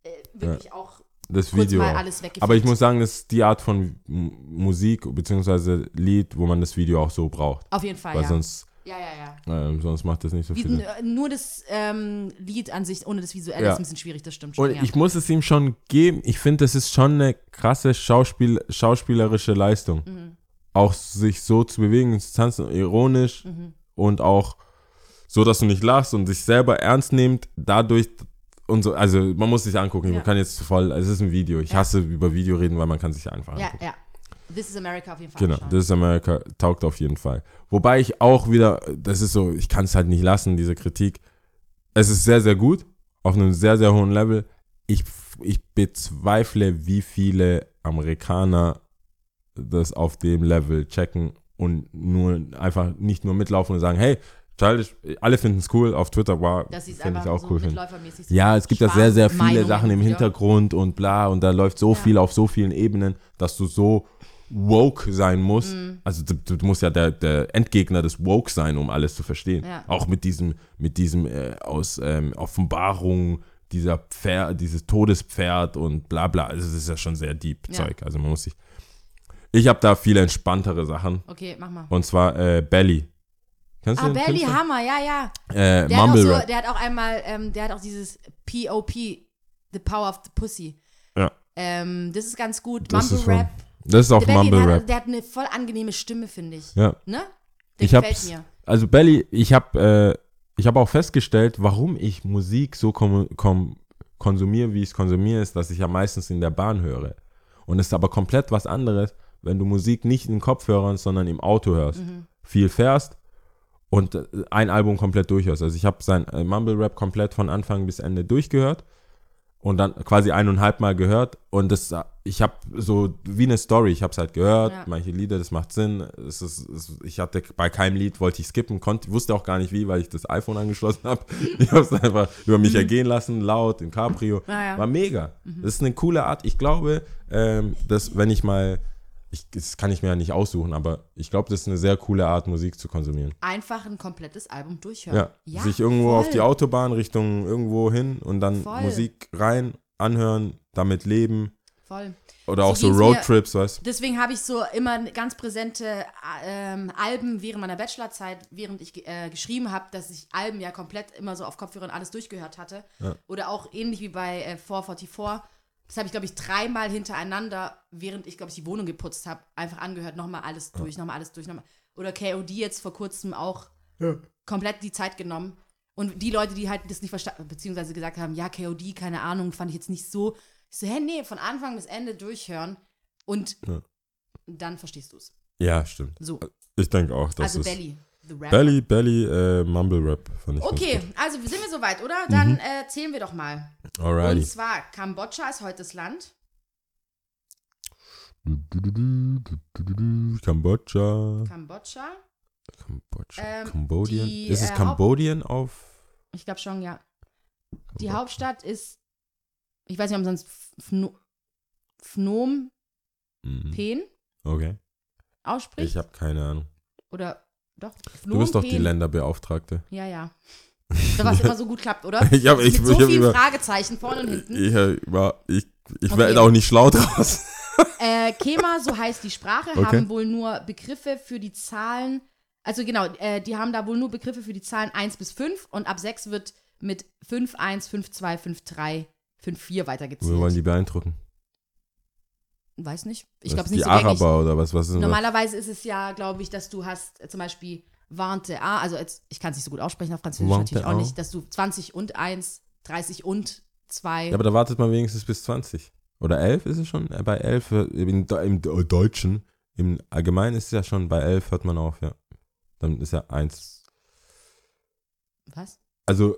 äh, wirklich auch Das kurz Video. mal alles. Aber ich muss sagen, das ist die Art von M Musik bzw. Lied, wo man das Video auch so braucht. Auf jeden Fall, Weil ja. sonst, ja, ja, ja. ähm, sonst macht das nicht so viel. Sinn. n- nur das ähm, Lied an sich, ohne das Visuelle, Ja. ist ein bisschen schwierig, das stimmt schon. Und ja. ich muss es ihm schon geben. Ich finde, das ist schon eine krasse Schauspiel schauspielerische Leistung. Mhm. Auch sich so zu bewegen, zu tanzen, ironisch Mhm. und auch so, dass du nicht lachst und sich selber ernst nehmt, dadurch und so, also man muss sich angucken. Ja. Man kann jetzt voll, also es ist ein Video. Ich Ja. hasse über Video reden, weil man kann sich einfach ja, angucken. ja. This is America auf jeden Fall. Genau, anschauen. This is America taugt auf jeden Fall. Wobei ich auch wieder, das ist so, ich kann es halt nicht lassen, diese Kritik. Es ist sehr, sehr gut, auf einem sehr, sehr hohen Level. Ich, ich bezweifle, wie viele Amerikaner das auf dem Level checken und nur einfach nicht nur mitlaufen und sagen, hey, Childish, alle finden es cool, auf Twitter war, es finde ich auch so cool Ja, es gibt ja sehr, sehr viele Schwarmmeinungen Sachen im. Hintergrund und bla und da läuft so Ja. viel auf so vielen Ebenen, dass du so woke sein muss. Mhm. Also du, du musst ja der, der Endgegner des woke sein, um alles zu verstehen. Ja. Auch mit diesem, mit diesem äh, aus ähm, Offenbarung dieser Pferd, dieses Todespferd und bla bla. Also das ist ja schon sehr deep. Zeug. Also man muss sich. Ich habe da viel entspanntere Sachen. Okay, mach mal. Und zwar äh, Belly. Kennst Ah, Belly? Hammer, ja, ja. Äh, Der hat, auch Mumble so, der hat auch einmal, ähm, der hat auch dieses POP, The Power of the Pussy. Ja. Ähm, das ist ganz gut. Das Mumble Rap. Das ist auch Der Mumble Rap. hat, der hat eine voll angenehme Stimme, finde ich. Ja. Ne? Der Ich gefällt mir. also Belly, ich habe äh, ich habe auch festgestellt, warum ich Musik so kom kom konsumiere, wie ich es konsumiere, ist, dass ich ja meistens in der Bahn höre. Und es ist aber komplett was anderes, wenn du Musik nicht in Kopfhörern, sondern im Auto hörst. Mhm. Viel fährst und äh, ein Album komplett durchhörst. Also ich habe sein äh, Mumble Rap komplett von Anfang bis Ende durchgehört und dann quasi eineinhalb Mal gehört. Und das, ich habe so wie eine Story, ich habe es halt gehört, Ja. manche Lieder, das macht Sinn, es ist, es, ich hatte bei keinem Lied, wollte ich skippen, konnte, wusste auch gar nicht wie, weil ich das iPhone angeschlossen habe, ich habe es einfach über mich ergehen lassen, laut, in Cabrio, Ah, ja. war mega, das ist eine coole Art, ich glaube, ähm, dass wenn ich mal, ich, das kann ich mir ja nicht aussuchen, aber ich glaube, das ist eine sehr coole Art, Musik zu konsumieren. Einfach ein komplettes Album durchhören. Ja, sich irgendwo voll. auf die Autobahn Richtung irgendwo hin und dann Voll. Musik rein, anhören, damit leben Voll. oder So auch so Roadtrips, weißt Deswegen habe ich so immer ganz präsente ähm, Alben während meiner Bachelorzeit, während ich äh, geschrieben habe, dass ich Alben ja komplett immer so auf Kopfhörern alles durchgehört hatte. Ja. Oder auch ähnlich wie bei äh, 444. Das habe ich, glaube ich, dreimal hintereinander, während ich, glaube ich, die Wohnung geputzt habe, einfach angehört. Nochmal alles durch, nochmal alles durch. Nochmal. Oder KOD jetzt vor kurzem auch komplett die Zeit genommen. Und die Leute, die halt das nicht verstanden, beziehungsweise gesagt haben, ja, KOD, keine Ahnung, fand ich jetzt nicht so. Ich so, hä, nee, von Anfang bis Ende durchhören und Ja. dann verstehst du es. Ja, stimmt. So, Ich denke auch, das also ist Belly. Belly, Belly, äh, Mumble Rap fand ich Okay, also sind wir soweit, oder? Dann äh, zählen wir doch mal. Alrighty. Und zwar, Kambodscha ist heute das Land. Kambodscha. Kambodscha. Kambodscha. Ähm, Kambodien. die, Ist es äh, Kambodien auf. Ich glaube schon, ja. Die Hauptstadt ist, ich weiß nicht, ob man sonst Phnom Phnom Mhm. Penh Okay. ausspricht. Ich habe keine Ahnung. Oder doch, Phnom Du bist doch die. Länderbeauftragte. Ja, ja. Da was immer so gut klappt, oder? Ich hab- ich- Mit so ich hab vielen über- Fragezeichen vorne und hinten. Ich, äh, war, ich, ich Okay. werde auch nicht schlau draus. Äh, Kema, so heißt die Sprache, Okay. haben wohl nur Begriffe für die Zahlen. Also genau, äh, die haben da wohl nur Begriffe für die Zahlen 1 bis 5 und ab 6 wird mit 5, 1, 5, 2, 5, 3, 5, 4 Wir wollen weitergezählt. die beeindrucken. Weiß nicht. Ich glaube, es ist die nicht so gängig. Araber oder was? Was ist denn das? Normalerweise ist es ja, glaube ich, dass du hast äh, zum Beispiel 20 A, also jetzt, ich kann es nicht so gut aussprechen auf Französisch Vingt natürlich auch un. nicht, dass du 20 und 1, 30 und 2. Ja, aber da wartet man wenigstens bis 20. Oder 11 ist es schon? Äh, Bei 11, äh, im, im De- Deutschen, im Allgemeinen ist es ja schon, bei 11 hört man auf, ja. Dann ist ja 1. Was? Also,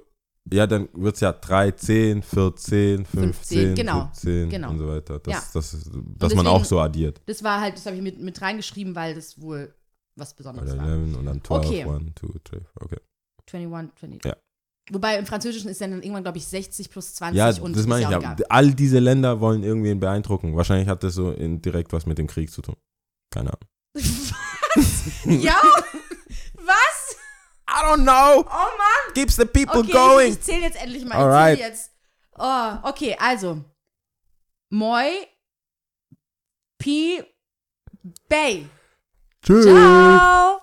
ja, dann wird es ja 13, 14, 15, genau, 17 genau. und so weiter. Das, Ja. das dass man auch so addiert. Das war halt, das habe ich mit, mit reingeschrieben, weil das wohl was Besonderes Oder war. 11 und dann 12, Okay. 1, 2, 3, okay. 21, 20. Ja. Wobei im Französischen ist dann irgendwann, glaube ich, 60 plus 20 Ja, und das meine ich. ja all diese Länder wollen irgendwen beeindrucken. Wahrscheinlich hat das so direkt was mit dem Krieg zu tun. Keine Ahnung. ja? I don't know. Oh Mann! Keeps the people Okay, ich, ich zähle jetzt endlich mal. Ich Alright. zähle jetzt. Oh, okay, also. Moi Pi Bay. Tschüss. Ciao!